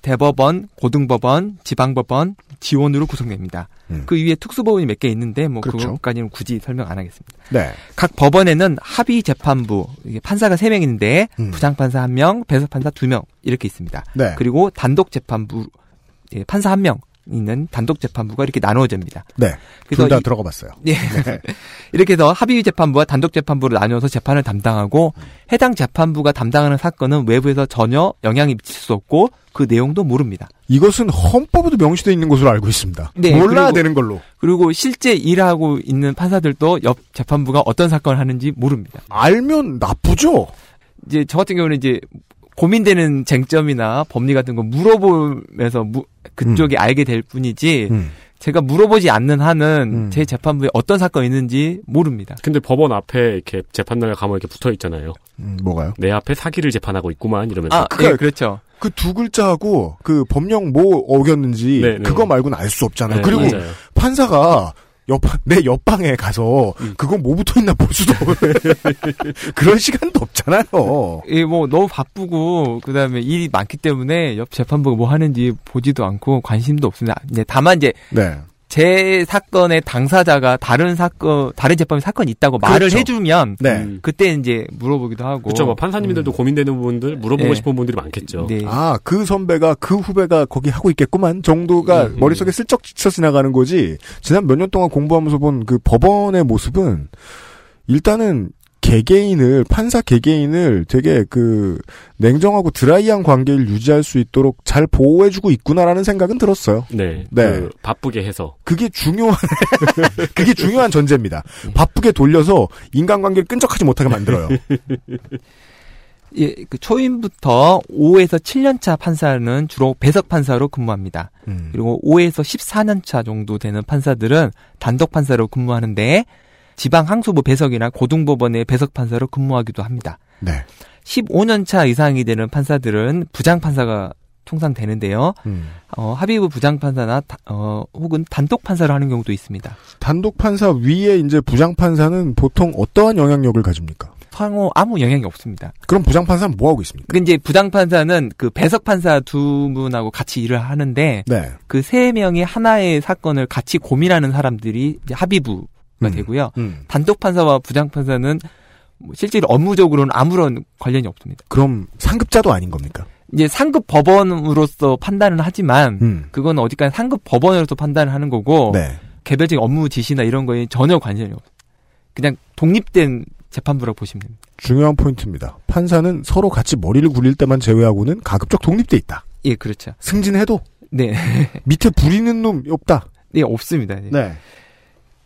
대법원, 고등법원, 지방법원, 지원으로 구성됩니다. 음. 그 위에 특수법원이 몇 개 있는데 뭐 그렇죠. 그것까지는 굳이 설명 안 하겠습니다. 네. 각 법원에는 합의 재판부, 판사가 3명 있는데 음. 부장판사 1명, 배석판사 2명 이렇게 있습니다. 네. 그리고 단독 재판부 예, 판사 1명 있는 단독 재판부가 이렇게 나누어집니다. 네. 둘다 이- 들어가 봤어요. 예. 이렇게 해서 합의 재판부와 단독 재판부를 나누어서 재판을 담당하고 해당 재판부가 담당하는 사건은 외부에서 전혀 영향이 미칠 수 없고 그 내용도 모릅니다. 이것은 헌법에도 명시되어 있는 것으로 알고 있습니다. 네, 몰라야 그리고- 되는 걸로. 그리고 실제 일하고 있는 판사들도 옆 재판부가 어떤 사건을 하는지 모릅니다. 알면 나쁘죠? 이제 저 같은 경우는 이제 고민되는 쟁점이나 법리 같은 거 물어보면서 무- 그쪽이 알게 될 뿐이지 음. 제가 물어보지 않는 한은 음. 제 재판부에 어떤 사건이 있는지 모릅니다. 근데 법원 앞에 이렇게 재판날 가면 이렇게 붙어 있잖아요. 음, 뭐가요? 내 앞에 사기를 재판하고 있구만 이러면서. 아, 그러니까 예, 그렇죠. 그 두 글자하고 그 법령 뭐 어겼는지 네, 네. 그거 말고는 알 수 없잖아요. 네, 그리고 맞아요. 판사가 옆, 내 옆방에 가서 음. 그거 뭐 붙어 있나 볼 수도 그럴 시간도 없잖아요. 예, 뭐 너무 바쁘고 그다음에 일이 많기 때문에 옆 재판부가 뭐 하는지 보지도 않고 관심도 없습니다. 이제 다만 이제 네. 제 사건의 당사자가 다른 사건 다른 재판에 사건이 있다고 말을 그렇죠. 해주면 네. 음. 그때 이제 물어보기도 하고 그렇죠. 뭐 판사님들도 고민되는 부분들 물어보고 네. 싶은 분들이 많겠죠. 네. 아, 그 선배가 그 후배가 거기 하고 있겠구만 정도가 음. 머릿속에 슬쩍 지쳐 지나가는 거지. 지난 몇 년 동안 공부하면서 본 그 법원의 모습은 일단은 개개인을 판사 개개인을 되게 그 냉정하고 드라이한 관계를 유지할 수 있도록 잘 보호해주고 있구나라는 생각은 들었어요. 네. 네. 그 바쁘게 해서. 그게 중요한 그게 중요한 전제입니다. 바쁘게 돌려서 인간관계를 끈적하지 못하게 만들어요. 예, 그 초임부터 5에서 7년차 판사는 주로 배석 판사로 근무합니다. 음. 그리고 5에서 14년차 정도 되는 판사들은 단독 판사로 근무하는데 지방 항소부 배석이나 고등법원의 배석 판사로 근무하기도 합니다. 네. 15년 차 이상이 되는 판사들은 부장 판사가 통상 되는데요. 음. 어, 합의부 부장 판사나 다- 어, 혹은 단독 판사를 하는 경우도 있습니다. 단독 판사 위에 이제 부장 판사는 보통 어떠한 영향력을 가집니까? 상호 아무 영향이 없습니다. 그럼 부장 판사는 뭐 하고 있습니까? 그 이제 부장 판사는 그 배석 판사 두 분하고 같이 일을 하는데 네. 그세 명이 하나의 사건을 같이 고민하는 사람들이 이제 합의부가 음. 되고요. 음. 단독 판사와 부장 판사는 뭐 실제로 업무적으로는 아무런 관련이 없습니다. 그럼 상급자도 아닌 겁니까? 이제 상급 법원으로서 판단은 하지만 음. 그건 어디까지 상급 법원으로서 판단을 하는 거고 네. 개별적인 업무 지시나 이런 거에 전혀 관련이 없어요. 그냥 독립된 재판부라고 보시면 됩니다. 중요한 포인트입니다. 판사는 서로 같이 머리를 굴릴 때만 제외하고는 가급적 독립돼 있다. 예, 그렇죠. 승진해도 네. 밑에 부리는 놈이 없다. 네, 없습니다. 네. 네.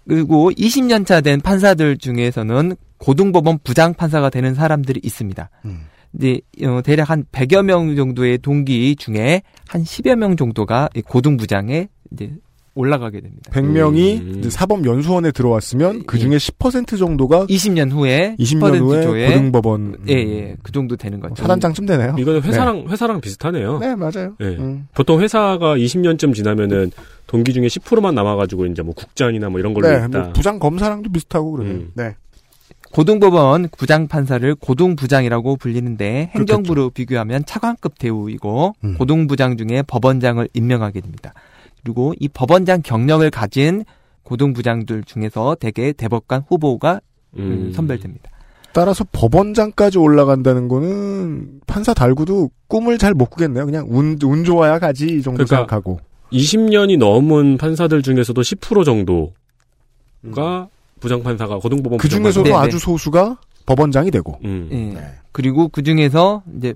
그리고 20년 차 된 판사들 중에서는 고등법원 부장 판사가 되는 사람들이 있습니다. 음. 이제 어, 대략 한 100여 명 정도의 동기 중에 한 10여 명 정도가 이 고등부장에 이제 올라가게 됩니다. 100명이 음. 사법연수원에 들어왔으면 그 예. 중에 10% 정도가 20년 후에 20년 10% 후에 조에 고등법원 예, 예. 그 정도 되는 거죠. 사단장쯤 되네요. 이거는 회사랑 회사랑 비슷하네요. 네, 맞아요. 네. 음. 보통 회사가 20년쯤 지나면은 동기 중에 10%만 남아 가지고 이제 뭐 국장이나 뭐 이런 걸로 네, 있다. 뭐 부장 검사랑도 비슷하고 그러네요. 음. 네. 고등법원 부장 판사를 고등부장이라고 불리는데 행정부로 비교하면 차관급 대우이고 음. 고등부장 중에 법원장을 임명하게 됩니다. 그리고 이 법원장 경력을 가진 고등부장들 중에서 대개 대법관 후보가 음. 선별됩니다. 따라서 법원장까지 올라간다는 거는 판사 달구도 꿈을 잘 못 꾸겠네요. 그냥 운, 운 좋아야 가지 이 정도 그러니까 생각하고. 20년이 넘은 판사들 중에서도 10% 정도가 부장판사가 고등법원 그 중에서도 네, 네. 아주 소수가 법원장이 되고. 음. 예. 네. 그리고 그 중에서 이제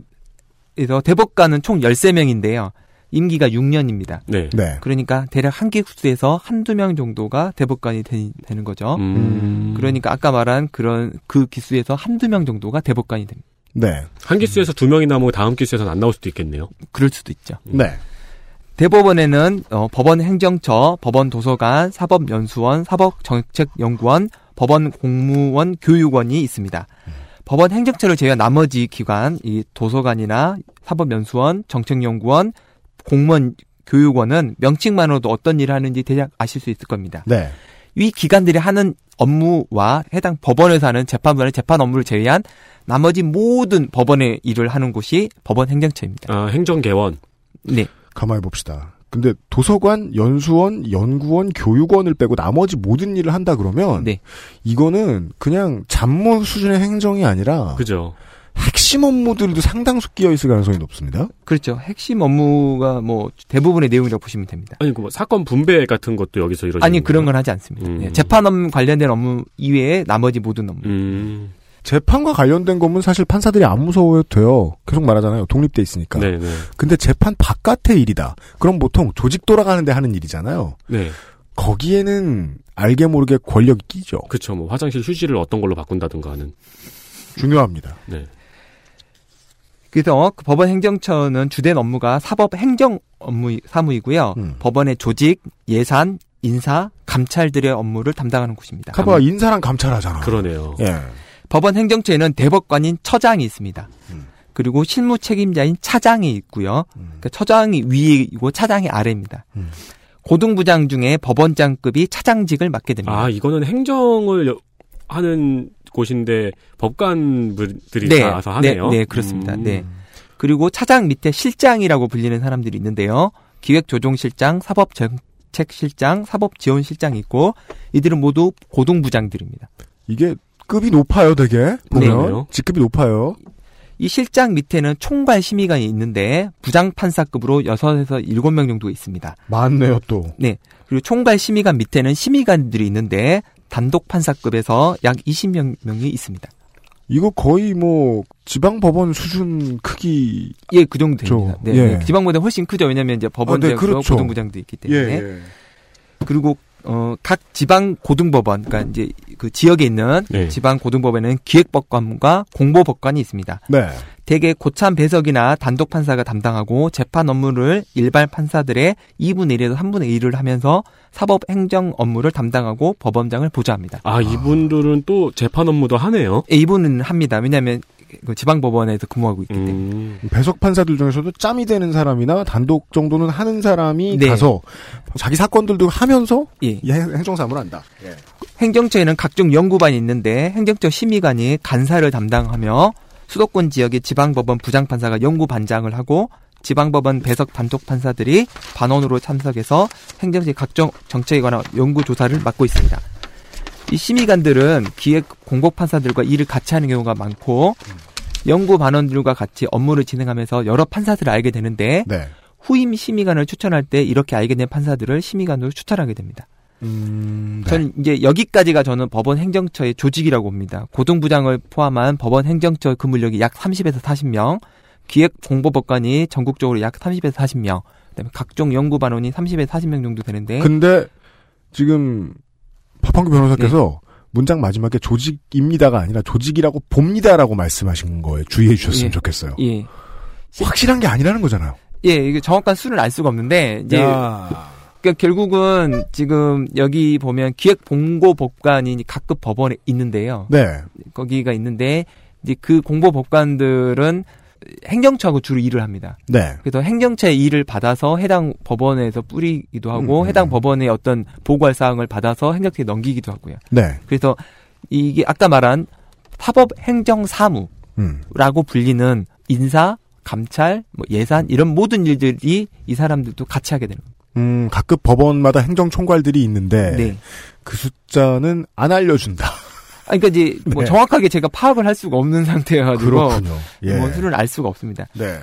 그래서 대법관은 총 13명인데요. 임기가 6년입니다. 네. 네. 그러니까 대략 한 기수에서 한두 명 정도가 대법관이 되, 는 거죠. 음. 그러니까 아까 말한 그런 그 기수에서 한두 명 정도가 대법관이 됩니다. 네. 한 기수에서 두 명이 나오고 다음 기수에서는 안 나올 수도 있겠네요. 그럴 수도 있죠. 네. 대법원에는 어, 법원 행정처, 법원 도서관, 사법연수원, 사법정책연구원, 법원 공무원 교육원이 있습니다. 법원 행정처를 제외한 나머지 기관, 이 도서관이나 사법연수원, 정책연구원, 공무원 교육원은 명칭만으로도 어떤 일을 하는지 대략 아실 수 있을 겁니다. 네. 이 기관들이 하는 업무와 해당 법원에서 하는 재판부의 재판 업무를 제외한 나머지 모든 법원의 일을 하는 곳이 법원 행정처입니다. 아, 행정개원. 네. 가만히 봅시다. 근데 도서관, 연수원, 연구원, 교육원을 빼고 나머지 모든 일을 한다 그러면 네. 이거는 그냥 잡무 수준의 행정이 아니라 그죠. 핵심 업무들도 상당수 끼어 있을 가능성이 높습니다. 그렇죠. 핵심 업무가 뭐 대부분의 내용이라고 보시면 됩니다. 아니, 그 뭐 사건 분배 같은 것도 여기서 이루어지는 아니 그런? 건 하지 않습니다. 음. 예, 재판업 관련된 업무 이외에 나머지 모든 업무. 음. 재판과 관련된 거면 사실 판사들이 안 무서워도 돼요. 계속 말하잖아요. 독립돼 있으니까. 네, 네. 근데 재판 바깥의 일이다. 그럼 보통 조직 돌아가는데 하는 일이잖아요. 네. 거기에는 알게 모르게 권력이 끼죠. 그쵸. 뭐 화장실 휴지를 어떤 걸로 바꾼다든가 하는. 중요합니다. 네. 그래서 그 법원 행정처는 주된 업무가 사법 행정 업무 사무이고요. 음. 법원의 조직, 예산, 인사, 감찰들의 업무를 담당하는 곳입니다. 카바 인사랑 감찰하잖아. 그러네요. 예. 법원 행정처에는 대법관인 처장이 있습니다. 음. 그리고 실무 책임자인 차장이 있고요. 그러니까 처장이 위이고 차장이 아래입니다. 음. 고등부장 중에 법원장급이 차장직을 맡게 됩니다. 아, 이거는 행정을 여- 하는 곳인데 법관들이 네, 다 와서 하네요. 네, 네, 그렇습니다. 음. 네. 그리고 차장 밑에 실장이라고 불리는 사람들이 있는데요. 기획조정실장, 사법정책실장, 사법지원실장이 있고 이들은 모두 고등부장들입니다. 이게 급이 높아요, 되게. 보면. 그러네요. 직급이 높아요. 이 실장 밑에는 총괄 심의관이 있는데 부장 판사급으로 6에서 7명 정도 있습니다. 많네요, 또. 네. 그리고 총괄 심의관 밑에는 심의관들이 있는데 단독 판사급에서 약 20명 명이 있습니다. 이거 거의 뭐 지방 법원 수준 크기 예, 그 정도 됩니다. 저, 네, 예. 네. 지방보다 훨씬 크죠. 왜냐하면 이제 법원장도 아, 네, 그렇죠. 고등부장도 있기 때문에. 예, 예. 그리고 어, 각 지방 고등법원, 그러니까 이제 그 지역에 있는 네. 지방 고등법원에는 기획법관과 공보법관이 있습니다. 네. 대개 고참 배석이나 단독 판사가 담당하고 재판 업무를 일반 판사들의 2분의 1에서 3분의 1을 하면서 사법 행정 업무를 담당하고 법원장을 보좌합니다. 아, 이분들은 또 재판 업무도 하네요. 예, 이분은 합니다. 왜냐하면 그 지방법원에서 근무하고 있기 때문에. 음. 배석 판사들 중에서도 짬이 되는 사람이나 단독 정도는 하는 사람이 네. 가서 자기 사건들도 하면서 예. 행정사무를 한다. 예. 행정처에는 각종 연구반이 있는데 행정처 심의관이 간사를 담당하며 수도권 지역의 지방법원 부장판사가 연구반장을 하고 지방법원 배석 단독 판사들이 반원으로 참석해서 행정처의 각종 정책에 관한 연구 조사를 맡고 있습니다. 이 심의관들은 기획 공복 판사들과 일을 같이 하는 경우가 많고 연구 반원들과 같이 업무를 진행하면서 여러 판사들을 알게 되는데 네. 후임 심의관을 추천할 때 이렇게 알게 된 판사들을 심의관으로 추천하게 됩니다. 음, 네. 저는 이제 여기까지가 저는 법원 행정처의 조직이라고 봅니다. 고등부장을 포함한 법원 행정처 근무력이 약 30에서 40명, 기획 공보법관이 전국적으로 약 30에서 40명, 그다음에 각종 연구 반원이 30에서 40명 정도 되는데 근데 지금 파판구 변호사께서 네. 문장 마지막에 조직입니다가 아니라 조직이라고 봅니다라고 말씀하신 거에 주의해 주셨으면 예. 좋겠어요. 예. 확실한 게 아니라는 거잖아요. 예, 이게 정확한 수는 알 수가 없는데 이제 야. 그러니까 결국은 지금 여기 보면 기획 공보법관이 각급 법원에 있는데요. 네. 거기가 있는데 이제 그 공보법관들은 행정처하고 주로 일을 합니다. 네. 그래서 행정처의 일을 받아서 해당 법원에서 뿌리기도 하고 음, 해당 음. 법원의 어떤 보고할 사항을 받아서 행정처에 넘기기도 하고요. 네. 그래서 이게 아까 말한 사법 행정 사무라고 음. 불리는 인사, 감찰, 뭐 예산 이런 모든 일들이 이 사람들도 같이 하게 되는 거예요. 음, 각급 법원마다 행정 총괄들이 있는데 네. 그 숫자는 안 알려준다. 아, 그러니까 이제 뭐 네. 정확하게 제가 파악을 할 수가 없는 상태여가지고 그렇군요. 예. 뭐 수를 알 수가 없습니다. 네.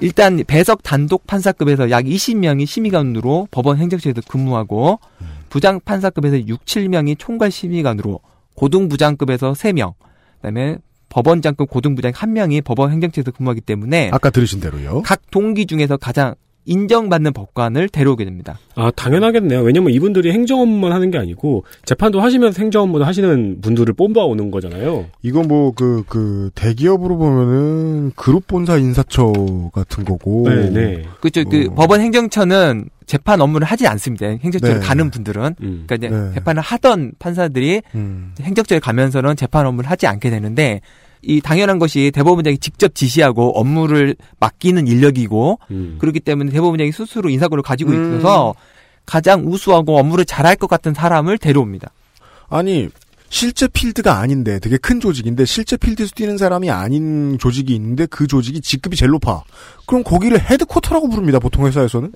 일단 배석 단독 판사급에서 약 20명이 심의관으로 법원 행정처에서 근무하고 음. 부장 판사급에서 6, 7명이 총괄 심의관으로 고등부장급에서 3명, 그다음에 법원장급 고등부장 1명이 법원 행정처에서 근무하기 때문에 아까 들으신 대로요. 각 동기 중에서 가장 인정받는 법관을 데려오게 됩니다. 아, 당연하겠네요. 왜냐면 이분들이 행정 업무만 하는 게 아니고 재판도 하시면서 행정 업무도 하시는 분들을 뽑아오는 거잖아요. 이거 뭐그 그 대기업으로 보면은 그룹 본사 인사처 같은 거고. 네, 네. 그렇죠. 그 어. 법원 행정처는 재판 업무를 하지 않습니다. 행정처를 네. 가는 분들은 음. 그러니까 이제 네. 재판을 하던 판사들이 음. 행정처에 가면서는 재판 업무를 하지 않게 되는데 이 당연한 것이 대법원장이 직접 지시하고 업무를 맡기는 인력이고 음. 그렇기 때문에 대법원장이 스스로 인사권을 가지고 음. 있어서 가장 우수하고 업무를 잘할 것 같은 사람을 데려옵니다. 아니 실제 필드가 아닌데 되게 큰 조직인데 실제 필드에서 뛰는 사람이 아닌 조직이 있는데 그 조직이 직급이 제일 높아. 그럼 거기를 headquarter라고 부릅니다. 보통 회사에서는.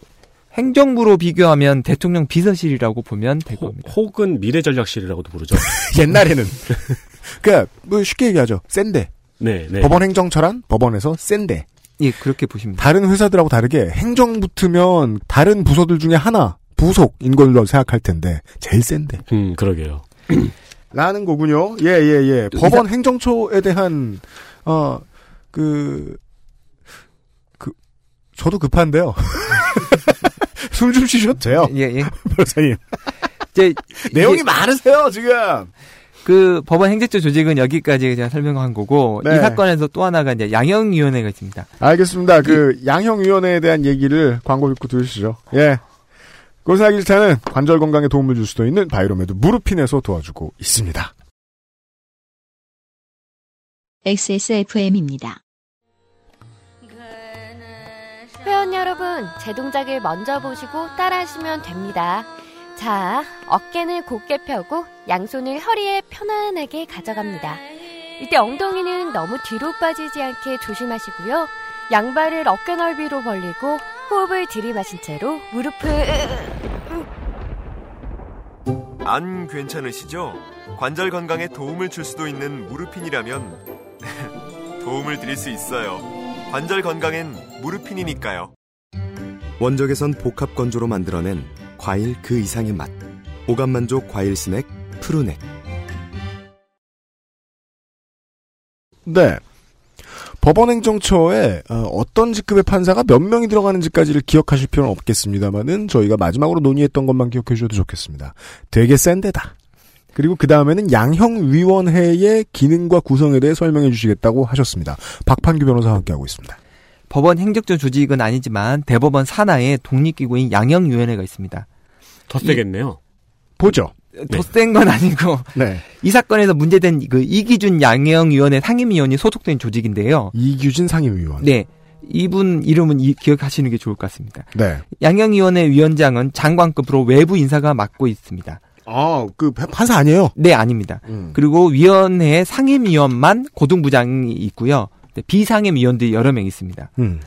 행정부로 비교하면 대통령 비서실이라고 보면 될 호, 겁니다. 혹은 미래전략실이라고도 부르죠. 옛날에는. 그러니까 뭐 쉽게 얘기하죠. 센데. 네, 네. 법원 행정처란 법원에서 센데. 예, 그렇게 보시면. 다른 회사들하고 다르게 행정 붙으면 다른 부서들 중에 하나 부속인 걸로 생각할 텐데 제일 센데. 음, 그러게요. 라는 거군요. 예, 예, 예. 또 법원 행정처에 대한, 어, 그, 그, 저도 급한데요. 숨 좀 쉬셔도 돼요. 예, 예. 변호사님. 이제 내용이 이게 많으세요, 지금. 그 법원 행정처 조직은 여기까지 제가 설명한 거고 네. 이 사건에서 또 하나가 이제 양형위원회가 있습니다. 알겠습니다. 그, 양형위원회에 대한 얘기를 광고 듣고 들으시죠. 예. 고사하기 싫다는 관절 건강에 도움을 줄 수도 있는 바이로메드 무르핀에서 도와주고 있습니다. XSFM입니다. 회원 여러분, 제 동작을 먼저 보시고 따라하시면 됩니다. 자, 어깨는 곧게 펴고 양손을 허리에 편안하게 가져갑니다. 이때 엉덩이는 너무 뒤로 빠지지 않게 조심하시고요. 양발을 어깨 넓이로 벌리고 호흡을 들이마신 채로 무릎을 안 괜찮으시죠? 관절 건강에 도움을 줄 수도 있는 무르핀이라면 도움을 드릴 수 있어요. 관절 건강엔 무르핀이니까요. 원적에선 복합 건조로 만들어낸 과일 그 이상의 맛. 오감 만족 과일 스낵 푸르넥. 네. 법원행정처에 어, 떤 직급의 판사가 몇 명이 들어가는지까지를 기억하실 필요는 없겠습니다만은 저희가 마지막으로 논의했던 것만 기억해 주셔도 좋겠습니다. 되게 센 데다. 그리고 그 다음에는 양형위원회의 기능과 구성에 대해 설명해 주시겠다고 하셨습니다. 박판규 변호사와 함께하고 있습니다. 법원 행정처 조직은 아니지만 대법원 산하에 독립기구인 양형위원회가 있습니다. 더 세겠네요. 보죠. 더 센건 아니고 네. 이 사건에서 문제된 그 이기준 양형위원회 상임위원이 소속된 조직인데요. 이규진 상임위원. 네. 이분 이름은 이, 기억하시는 게 좋을 것 같습니다. 네. 양형위원회 위원장은 장관급으로 외부 인사가 맡고 있습니다. 아, 그 판사 아니에요? 네, 아닙니다. 음. 그리고 위원회 상임위원만 고등부장이 있고요. 네, 비상임위원들이 여러 명 있습니다. 음.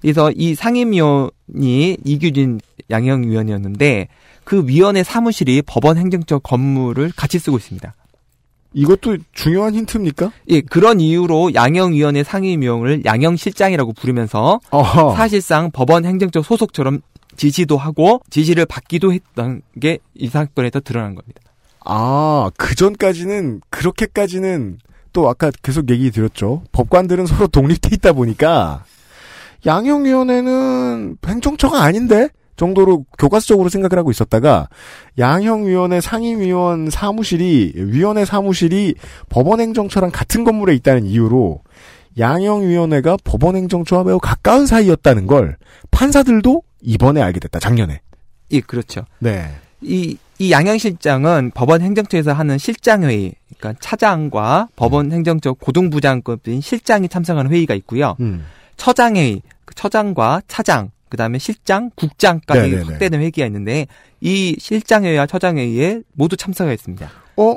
그래서 이 상임위원이 이규진 양형위원이었는데 그 위원회 사무실이 법원 행정처 건물을 같이 쓰고 있습니다. 이것도 중요한 힌트입니까? 예, 그런 이유로 양형위원회 상임위원을 양형실장이라고 부르면서 어허. 사실상 법원 행정처 소속처럼 지시도 하고 지시를 받기도 했던 게 이 사건에서 드러난 겁니다. 아, 그 전까지는, 그렇게까지는, 또 아까 계속 얘기 드렸죠. 법관들은 서로 독립돼 있다 보니까, 양형위원회는 행정처가 아닌데? 정도로 교과서적으로 생각을 하고 있었다가, 양형위원회 상임위원 사무실이, 위원회 사무실이 법원행정처랑 같은 건물에 있다는 이유로, 양형위원회가 법원행정처와 매우 가까운 사이였다는 걸, 판사들도 이번에 알게 됐다, 작년에. 예, 그렇죠. 네. 이, 이 양형실장은 법원 행정처에서 하는 실장회의, 그러니까 차장과 법원 행정처 고등부장급인 실장이 참석하는 회의가 있고요. 음. 처장회의, 그 처장과 차장, 그 다음에 실장, 국장까지 네네네. 확대된 회의가 있는데 이 실장회의와 처장회의에 모두 참석했습니다. 어?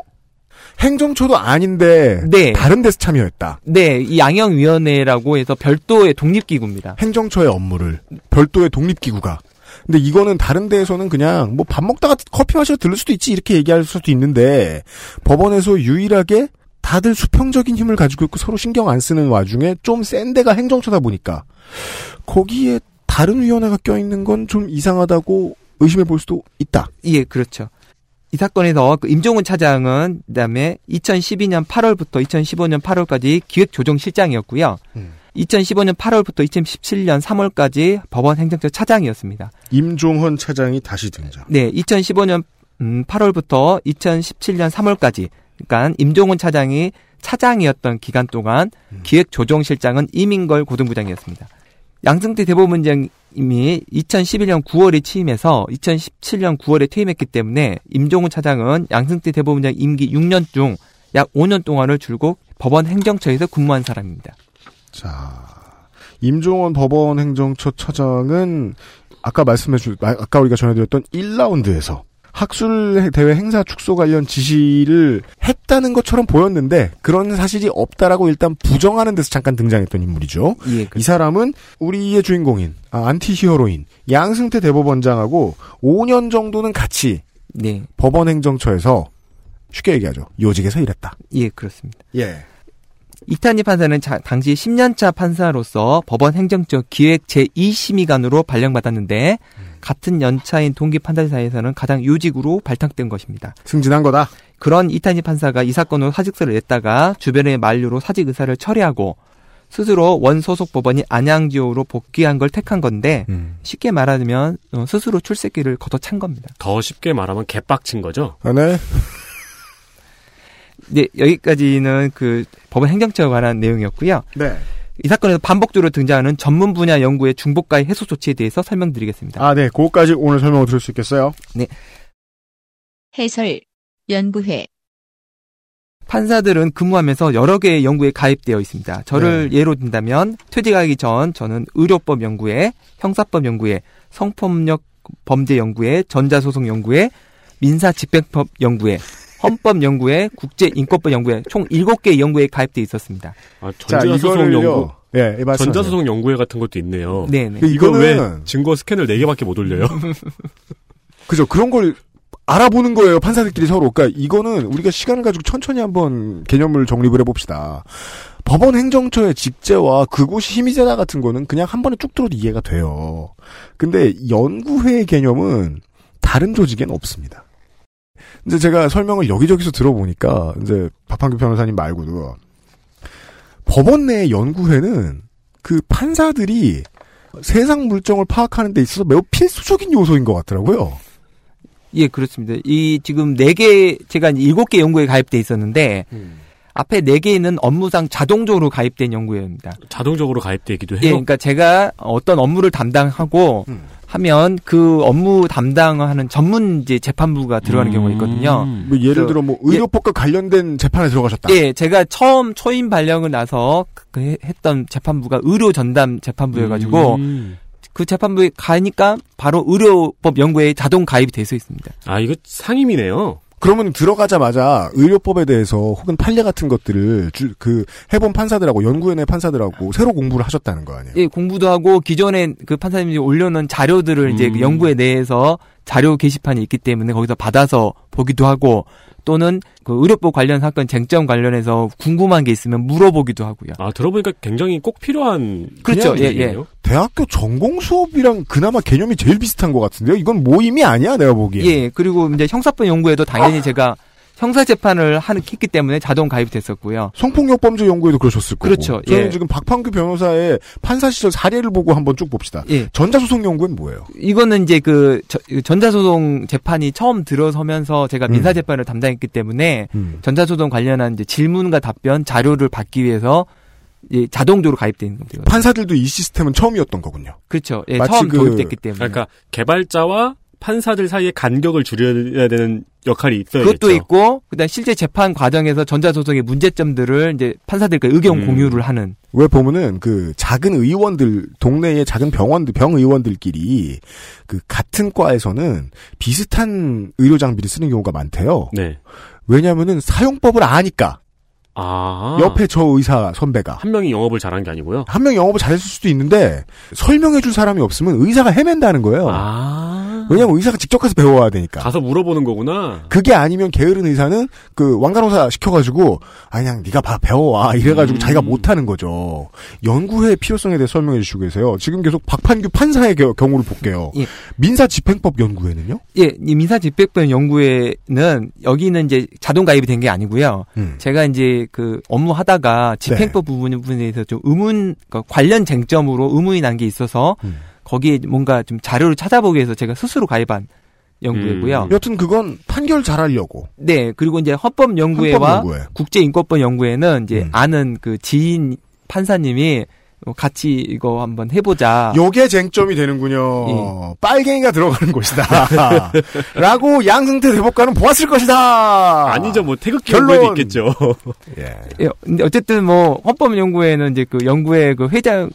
행정처도 아닌데 네. 다른 데서 참여했다. 네, 이 양형위원회라고 해서 별도의 독립기구입니다. 행정처의 업무를 별도의 독립기구가. 근데 이거는 다른 데에서는 그냥 뭐 밥 먹다가 커피 마시러 들를 수도 있지 이렇게 얘기할 수도 있는데 법원에서 유일하게 다들 수평적인 힘을 가지고 있고 서로 신경 안 쓰는 와중에 좀 센 데가 행정처다 보니까 거기에 다른 위원회가 껴있는 건 좀 이상하다고 의심해 볼 수도 있다. 예, 그렇죠. 이 사건에서 그 임종훈 차장은 그다음에 2012년 8월부터 2015년 8월까지 기획조정실장이었고요. 음. 2015년 8월부터 2017년 3월까지 법원 행정처 차장이었습니다. 임종헌 차장이 다시 등장. 네, 2015년 음, 8월부터 2017년 3월까지 그러니까 임종훈 차장이 차장이었던 기간 동안 기획조정실장은 이민걸 고등부장이었습니다. 양승태 대법원장님이 2011년 9월에 취임해서 2017년 9월에 퇴임했기 때문에 임종훈 차장은 양승태 대법원장 임기 6년 중 약 5년 동안을 줄곧 법원 행정처에서 근무한 사람입니다. 자, 임종원 법원 행정처 차장은 아까 말씀해 주, 아- 아까 우리가 전해드렸던 1라운드에서 학술 대회 행사 축소 관련 지시를 했다는 것처럼 보였는데 그런 사실이 없다라고 일단 부정하는 데서 잠깐 등장했던 인물이죠. 예, 이 사람은 우리의 주인공인 아, anti-hero인 양승태 대법원장하고 5년 정도는 같이 네, 법원 행정처에서 쉽게 얘기하죠. 요직에서 일했다. 예, 그렇습니다. 예. 이탄희 판사는 자- 당시 10년차 판사로서 법원 행정처 기획 제2심의관으로 발령받았는데 같은 연차인 동기 판사사에서는 가장 요직으로 발탁된 것입니다. 승진한 거다. 그런 이탄희 판사가 이 사건으로 사직서를 냈다가 주변의 만류로 사직 의사를 철회하고 스스로 원소속 법원인 안양지호로 복귀한 걸 택한 건데 음. 쉽게 말하면 어, 스스로 출세길을 걷어찬 겁니다. 더 쉽게 말하면 개빡친 거죠. 아, 네. 네, 여기까지는 그 법원 행정처에 관한 내용이었고요. 네. 이 사건에서 반복적으로 등장하는 전문 분야 연구의 중복가의 해소 조치에 대해서 설명드리겠습니다. 아, 네. 그거까지 오늘 설명을 들을 수 있겠어요? 해설 연구회 판사들은 근무하면서 여러 개의 연구에 가입되어 있습니다. 저를 예로 든다면 퇴직하기 전 저는 의료법 연구회, 형사법 연구회, 성폭력 범죄 연구회, 전자소송 연구회, 민사 집행법 연구회, 헌법 연구회, 국제 인권법 연구회 총 7개의 연구에 가입되어 있었습니다. 아, 자, 전자소송. 연구, 예, 예, 말씀하세요. 전자소송 연구회 같은 것도 있네요. 네, 네. 그 이거 왜 증거 스캔을 4개밖에 못 올려요? 그죠. 그런 걸 알아보는 거예요. 판사들끼리 서로. 그러니까 이거는 우리가 시간을 가지고 천천히 한번 개념을 정립을 해봅시다. 법원 행정처의 직제와 그곳이 힘이 세다 같은 거는 그냥 한 번에 쭉 들어도 이해가 돼요. 근데 연구회의 개념은 다른 조직엔 없습니다. 이제 제가 설명을 여기저기서 들어보니까 이제 박판규 변호사님 말고도 법원 내 연구회는 그 판사들이 세상 물정을 파악하는 데 있어서 매우 필수적인 요소인 것 같더라고요. 예, 그렇습니다. 이 지금 네 개 제가 이제 일곱 개 연구에 가입돼 있었는데 앞에 네 개는 업무상 자동적으로 가입된 연구회입니다. 자동적으로 가입되기도 해요. 예, 그러니까 제가 어떤 업무를 담당하고 하면 그 업무 담당하는 전문 이제 재판부가 들어가는 경우가 있거든요. 뭐 예를 들어 뭐 의료법과 관련된 재판에 들어가셨다. 예, 제가 처음 초임 발령을 나서 그 해- 했던 재판부가 의료 전담 재판부여가지고 음. 그 재판부에 가니까 바로 의료법 연구에 자동 가입이 돼 있어 있습니다. 아, 이거 상임이네요. 그러면 들어가자마자 의료법에 대해서 혹은 판례 같은 것들을 주- 그 해본 판사들하고 연구원의 판사들하고 새로 공부를 하셨다는 거 아니에요? 예, 공부도 하고 기존에 그 판사님이 올려놓은 자료들을 이제 그 음. 연구에 내에서 자료 게시판이 있기 때문에 거기서 받아서 보기도 하고 또는 그 의료법 관련 사건 쟁점 관련해서 궁금한 게 있으면 물어보기도 하고요. 아, 들어보니까 굉장히 꼭 필요한 그렇죠. 예, 얘기네요. 대학교 전공 수업이랑 그나마 개념이 제일 비슷한 것 같은데요. 이건 모임이 아니야, 내가 보기에. 예, 그리고 이제 형사법 연구에도 당연히 제가 형사 재판을 하는 했기 때문에 자동 가입이 됐었고요. 성폭력 범죄 연구에도 그러셨을 거고. 그렇죠. 저는 예. 지금 박판규 변호사의 판사 시절 사례를 보고 한번 쭉 봅시다. 예. 전자소송 연구는 뭐예요? 이거는 이제 그 저- 전자소송 재판이 처음 들어서면서 제가 음. 민사 재판을 담당했기 때문에 음. 전자소송 관련한 이제 질문과 답변 자료를 받기 위해서 이 자동적으로 가입되는 겁니다. 판사들도 이 시스템은 처음이었던 거군요. 그렇죠. 예, 처음 그- 도입됐기 때문에. 그러니까 개발자와 판사들 사이의 간격을 줄여야 되는 역할이 있어야겠죠. 그것도 있고 그다음 실제 재판 과정에서 전자소송의 문제점들을 이제 판사들과 의견 음. 공유를 하는 왜 보면은 그 작은 의원들 동네의 작은 병원들 병 의원들끼리 그 같은 과에서는 비슷한 의료 장비를 쓰는 경우가 많대요. 네. 왜냐하면은 사용법을 아니까 아. 옆에 저 의사 선배가 한 명이 영업을 잘한 게 아니고요. 한명 영업을 잘했을 수도 있는데 설명해줄 사람이 없으면 의사가 헤맨다는 거예요. 아. 왜냐면 의사가 직접 가서 배워와야 되니까. 가서 물어보는 거구나. 그게 아니면 게으른 의사는 그 왕간호사 시켜가지고 아 그냥 네가 봐 배워와 이래가지고 음. 자기가 못하는 거죠. 연구의 필요성에 대해 설명해 주시고 계세요. 지금 계속 박판규 판사의 겨- 경우를 볼게요. 예. 민사집행법 연구회는요? 예, 이 민사집행법 연구회는 여기는 이제 자동 가입이 된 게 아니고요. 음. 제가 이제 그 업무 하다가 집행법 부분 부분에 대해서 좀 의문 그러니까 관련 쟁점으로 의문이 난 게 있어서 음. 거기에 뭔가 좀 자료를 찾아보기 위해서 제가 스스로 가입한 연구회고요. 여튼 그건 판결 잘하려고. 네, 그리고 이제 헌법 연구회와. 국제인권법 연구회는 이제 음. 아는 그 지인 판사님이 같이 이거 한번 해보자. 요게 쟁점이 되는군요. 예. 빨갱이가 들어가는 곳이다. 라고 양승태 대법관은 보았을 것이다. 아니죠. 뭐 태극기 결론. 연구에도 있겠죠. 예. 예, 근데 어쨌든 뭐 헌법 연구회는 이제 그 연구회 그 회장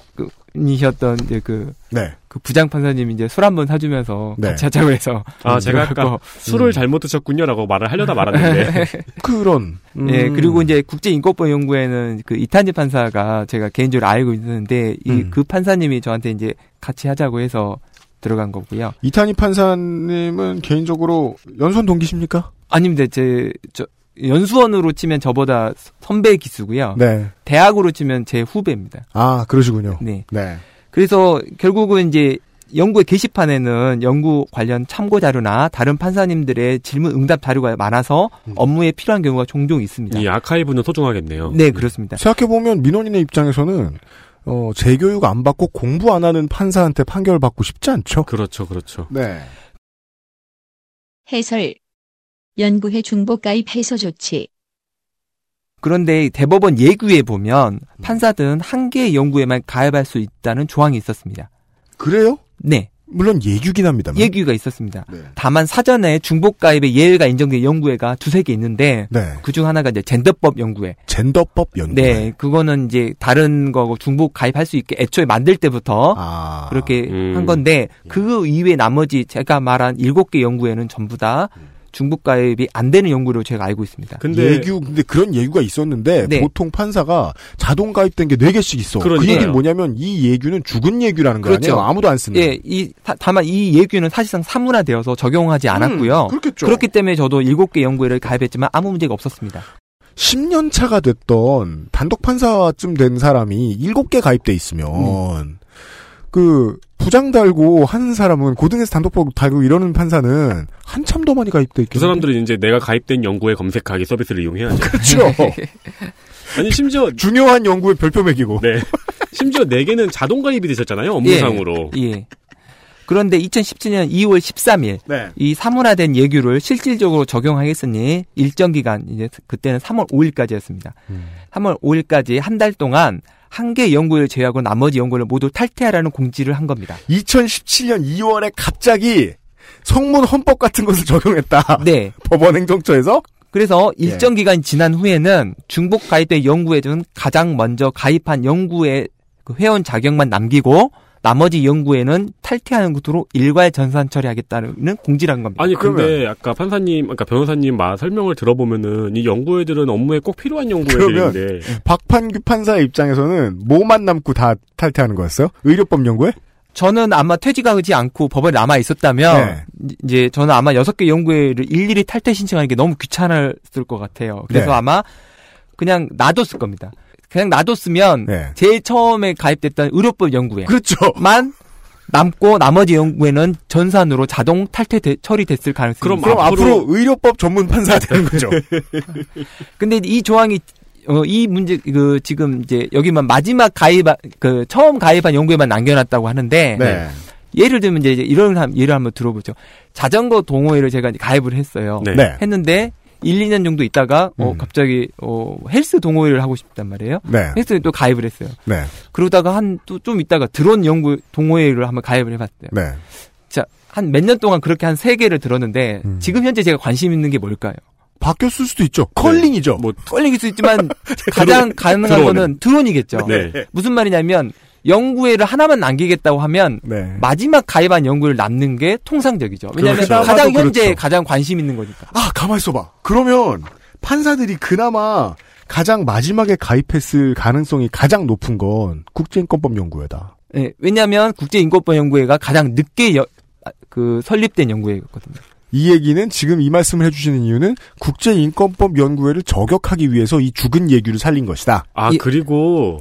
이셨던 이제 그, 네. 그 부장 판사님이 이제 술 한 번 사주면서 네. 같이 하자고 해서 아, 제가 아까. 술을 잘못 드셨군요라고 말을 하려다 말았는데. 그런. 음. 예, 그리고 이제 국제인권법 연구회는 그 이탄지 판사가 제가 개인적으로 알고 있는데 이 음. 그 판사님이 저한테 이제 같이 하자고 해서 들어간 거고요. 이탄희 판사님은 개인적으로 연수원 동기십니까? 아닙니다. 제, 저, 연수원으로 치면 저보다 선배 기수고요. 네. 대학으로 치면 제 후배입니다. 아, 그러시군요. 네. 네. 그래서 결국은 이제 연구의 게시판에는 연구 관련 참고 자료나 다른 판사님들의 질문 응답 자료가 많아서 음. 업무에 필요한 경우가 종종 있습니다. 이 아카이브는 소중하겠네요. 네, 그렇습니다. 생각해보면 민원인의 입장에서는, 어, 재교육 안 받고 공부 안 하는 판사한테 판결 받고 싶지 않죠? 그렇죠, 그렇죠. 네. 해설 연구회 중복 가입 해소 조치 그런데 대법원 예규에 보면 음. 판사들은 한 개의 연구에만 가입할 수 있다는 조항이 있었습니다. 그래요? 네, 물론 예규긴 합니다만. 예규가 있었습니다. 네. 다만 사전에 중복 가입의 예외가 인정된 연구회가 두세 개 있는데 네. 그중 하나가 이제 젠더법 연구회. 젠더법 연구회. 네, 그거는 이제 다른 거고 중복 가입할 수 있게 애초에 만들 때부터 아. 그렇게 음. 한 건데 그 이외 나머지 제가 말한 일곱 개 연구에는 전부 다 중복 가입이 안 되는 연구로 제가 알고 있습니다. 근데 예규, 근데 그런 예규가 있었는데, 네. 보통 판사가 자동 가입된 게 4개씩 있어. 그 그러니까요. 얘기는 뭐냐면, 이 예규는 죽은 예규라는 거 그렇죠. 아니에요? 아무도 안 쓰는. 예, 이 다, 다만 이 예규는 사실상 사문화되어서 적용하지 않았고요. 음, 그렇겠죠. 그렇기 때문에 저도 일곱 개 연구회를 가입했지만 아무 문제가 없었습니다. 10년 차가 됐던 단독 판사쯤 된 사람이 7개 가입돼 있으면 음. 그 부장 달고 하는 사람은 고등에서 단독법 달고 이러는 판사는 한참 더 많이 가입돼 있겠 그 사람들은 이제 내가 가입된 연구에 검색하기 서비스를 이용해야죠. 그렇죠. 아니 심지어 중요한 연구의 별표 매기고. 네. 심지어 네 개는 자동 가입이 되셨잖아요. 업무상으로. 예. 예. 그런데 2017년 2월 13일 네. 이 사문화된 예규를 실질적으로 적용하겠으니 일정 기간 이제 그때는 3월 5일까지였습니다. 음. 3월 5일까지 한 달 동안 한 개 연구를 제외하고 나머지 연구를 모두 탈퇴하라는 공지를 한 겁니다. 2017년 2월에 갑자기 성문 헌법 같은 것을 적용했다. 네. 법원 행정처에서 그래서 예. 일정 기간 지난 후에는 중복 가입된 연구에는 가장 먼저 가입한 연구의 그 회원 자격만 남기고 나머지 연구에는 탈퇴하는 것으로 일괄 전산 처리하겠다는 공지를 한 겁니다. 아니 근데 아까 판사님, 아까 변호사님 말 설명을 들어보면은 이 연구애들은 업무에 꼭 필요한 그러면 연구애들인데 박판규 판사의 입장에서는 뭐만 남고 다 탈퇴하는 거였어요? 의료법 연구에? 저는 아마 퇴직하지 않고 법원에 남아 있었다면 네. 이제 저는 아마 여섯 개 연구회를 일일이 탈퇴 신청하는 게 너무 귀찮았을 것 같아요. 그래서 네. 아마 그냥 놔뒀을 겁니다. 그냥 놔뒀으면 네. 제일 처음에 가입됐던 의료법 연구회 그렇죠. 만 남고 나머지 연구회는 전산으로 자동 탈퇴 되- 처리됐을 가능성이 그럼 그럼. 앞으로, 의료법 전문 판사가 되는 거죠. 근데 이 조항이 어, 이 문제 그 지금 이제 여기만 마지막 가입 그 처음 가입한 연구에만 남겨놨다고 하는데 네. 예를 들면 이제 이런 한- 예를 한번 들어보죠. 자전거 동호회를 제가 이제 가입을 했어요. 네. 네. 했는데 1, 2년 정도 있다가 어 음. 갑자기 어 헬스 동호회를 하고 싶단 말이에요. 네. 헬스에 또 가입을 했어요. 네. 그러다가 한 또 좀 있다가 드론 연구 동호회를 한번 가입을 해봤어요. 네. 자, 한 몇 년 동안 그렇게 한 세 개를 들었는데 음. 지금 현재 제가 관심 있는 게 뭘까요? 바뀌었을 수도 있죠. 컬링이죠. 뭐 껄리길 수 있지만 가장 가능한 드론은. 거는 드론이겠죠. 네. 무슨 말이냐면 연구회를 하나만 남기겠다고 하면 네. 마지막 가입한 연구를 남는 게 통상적이죠. 왜냐하면 그렇죠. 가장 현재 그렇죠. 가장 관심 있는 거니까. 아, 가만 있어봐. 그러면 판사들이 그나마 가장 마지막에 가입했을 가능성이 가장 높은 건 국제인권법 연구회다. 예, 왜냐하면 국제인권법 연구회가 가장 늦게 여- 아, 그 설립된 연구회거든요. 이 얘기는 지금 이 말씀을 해주시는 이유는 국제인권법 연구회를 저격하기 위해서 이 죽은 예규를 살린 것이다. 아 예. 그리고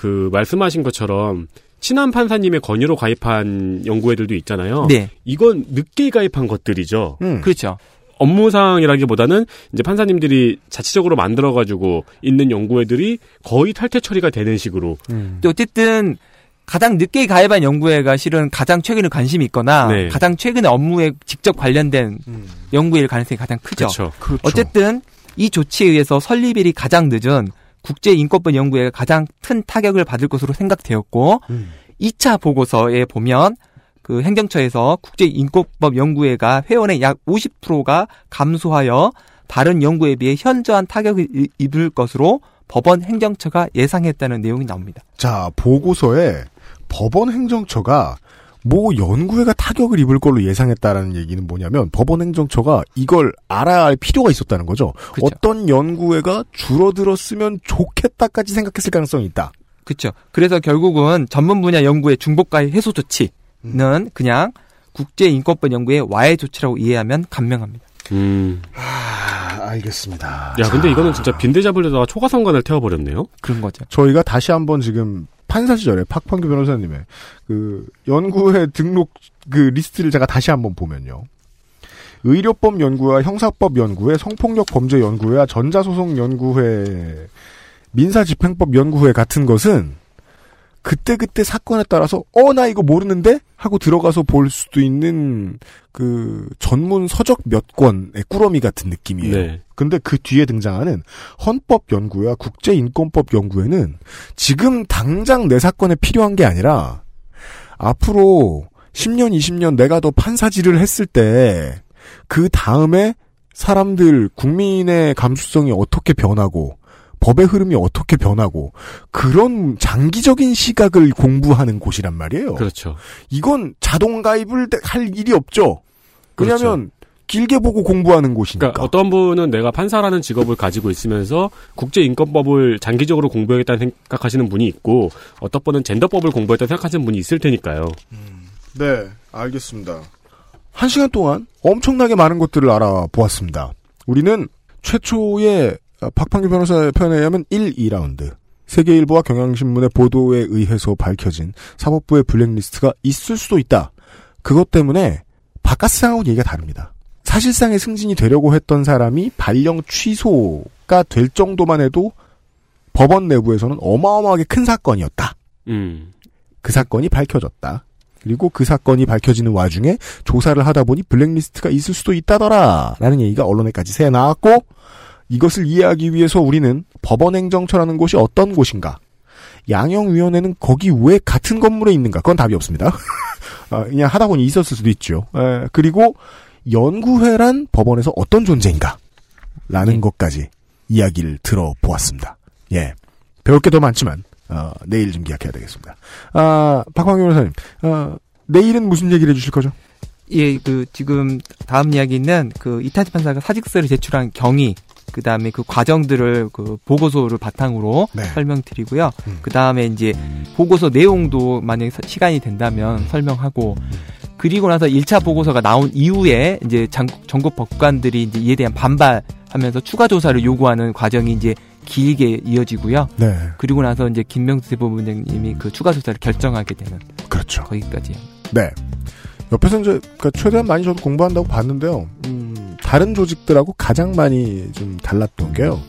그 말씀하신 것처럼 친한 판사님의 권유로 가입한 연구애들도 있잖아요. 네, 이건 늦게 가입한 것들이죠. 음. 그렇죠. 업무상이라기보다는 이제 판사님들이 자체적으로 만들어가지고 있는 연구애들이 거의 탈퇴 처리가 되는 식으로. 음. 또 어쨌든 가장 늦게 가입한 연구회가 실은 가장 최근에 관심이 있거나 네. 가장 최근에 업무에 직접 관련된 음. 연구일 가능성이 가장 크죠. 그렇죠. 그렇죠. 어쨌든 이 조치에 의해서 설립일이 가장 늦은 국제인권법 연구회가 가장 큰 타격을 받을 것으로 생각되었고 음. 2차 보고서에 보면 그 행정처에서 국제인권법 연구회가 회원의 약 50%가 감소하여 다른 연구에 비해 현저한 타격을 이- 입을 것으로 법원 행정처가 예상했다는 내용이 나옵니다. 자, 보고서에 법원 행정처가 뭐 연구회가 타격을 입을 걸로 예상했다라는 얘기는 뭐냐면 법원 행정처가 이걸 알아야 할 필요가 있었다는 거죠. 그쵸. 어떤 연구회가 줄어들었으면 좋겠다까지 생각했을 가능성이 있다. 그렇죠. 그래서 결국은 전문 분야 연구의 중복가입 해소 조치는 그냥 국제인권법 연구의 와해 조치라고 이해하면 간명합니다. 음. 아, 알겠습니다. 야, 근데 이거는 진짜 빈대 잡으려다가 초가삼간을 태워버렸네요. 그런 거죠. 저희가 다시 한번 지금 판사 시절에 박판규 변호사님의 그 연구회 등록 그 리스트를 제가 다시 한번 보면요. 의료법 연구회와 형사법 연구회, 성폭력 범죄 연구회와 전자소송 연구회, 민사집행법 연구회 같은 것은 그때 그때 사건에 따라서 어 나 이거 모르는데 하고 들어가서 볼 수도 있는 그 전문 서적 몇 권의 꾸러미 같은 느낌이에요. 네. 근데 그 뒤에 등장하는 헌법 연구와 국제 인권법 연구회는 지금 당장 내 사건에 필요한 게 아니라 앞으로 10년, 20년 내가 더 판사질을 했을 때 그 다음에 사람들 국민의 감수성이 어떻게 변하고 법의 흐름이 어떻게 변하고 그런 장기적인 시각을 공부하는 곳이란 말이에요. 그렇죠. 이건 자동 가입을 할 일이 없죠. 그렇죠. 왜냐하면 길게 보고 공부하는 곳이니까. 그러니까 어떤 분은 내가 판사라는 직업을 가지고 있으면서 국제인권법을 장기적으로 공부하겠다는 생각하시는 분이 있고 어떤 분은 젠더법을 공부했다 생각하시는 분이 있을 테니까요. 네, 알겠습니다. 한 시간 동안 엄청나게 많은 것들을 알아보았습니다. 우리는 최초의 박판규 변호사의 표현에 의하면 1, 2라운드. 세계일보와 경향신문의 보도에 의해서 밝혀진 사법부의 블랙리스트가 있을 수도 있다. 그것 때문에 바깥 세상하고 얘기가 다릅니다. 사실상의 승진이 되려고 했던 사람이 발령 취소가 될 정도만 해도 법원 내부에서는 어마어마하게 큰 사건이었다. 음. 그 사건이 밝혀졌다. 그리고 그 사건이 밝혀지는 와중에 조사를 하다 보니 블랙리스트가 있을 수도 있다더라. 라는 얘기가 언론에까지 새 나왔고, 이것을 이해하기 위해서 우리는 법원행정처라는 곳이 어떤 곳인가? 양형위원회는 거기 왜 같은 건물에 있는가? 그건 답이 없습니다. 아, 그냥 하다 보니 있었을 수도 있죠. 에, 그리고 연구회란 법원에서 어떤 존재인가? 라는 것까지 이야기를 들어보았습니다. 예. 배울 게 더 많지만, 어, 내일 좀 기약해야 되겠습니다. 아, 박광규 변호사님, 어, 내일은 무슨 얘기를 해주실 거죠? 예, 그 지금 다음 이야기는 그 이타치 판사가 사직서를 제출한 경위, 그 다음에 그 과정들을 그 보고서를 바탕으로 네. 설명드리고요. 음. 그 다음에 이제 보고서 내용도 만약에 서- 시간이 된다면 설명하고, 그리고 나서 1차 보고서가 나온 이후에 이제 장- 전국 법관들이 이제 이에 대한 반발하면서 추가 조사를 요구하는 과정이 이제 길게 이어지고요. 네. 그리고 나서 이제 김명수 대법원장님이 그 추가 조사를 결정하게 되는 그렇죠. 거기까지. 네. 옆에서 이제, 그러니까 최대한 많이 저도 공부한다고 봤는데요. 음, 다른 조직들하고 가장 많이 좀 달랐던 게요.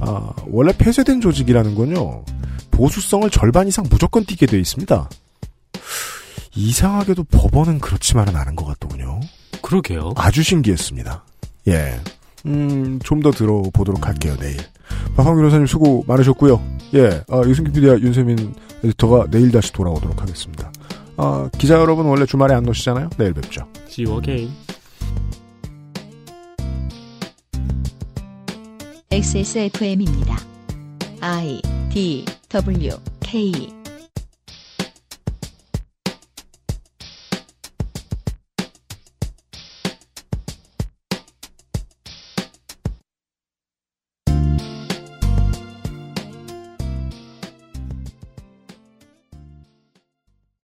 아, 원래 폐쇄된 조직이라는 건요, 보수성을 절반 이상 무조건 띠게 돼 있습니다. 이상하게도 법원은 그렇지만은 않은 것 같더군요. 그러게요. 아주 신기했습니다. 예. 음, 좀 더 들어보도록 할게요, 내일. 박황규 변호사님 수고 많으셨고요. 예, 아, 유승규 PD와 윤세민 에디터가 내일 다시 돌아오도록 하겠습니다. 아, 기자 여러분 원래 주말에 안 노시잖아요? 내일 뵙죠. See you again. XSFM입니다. I D W K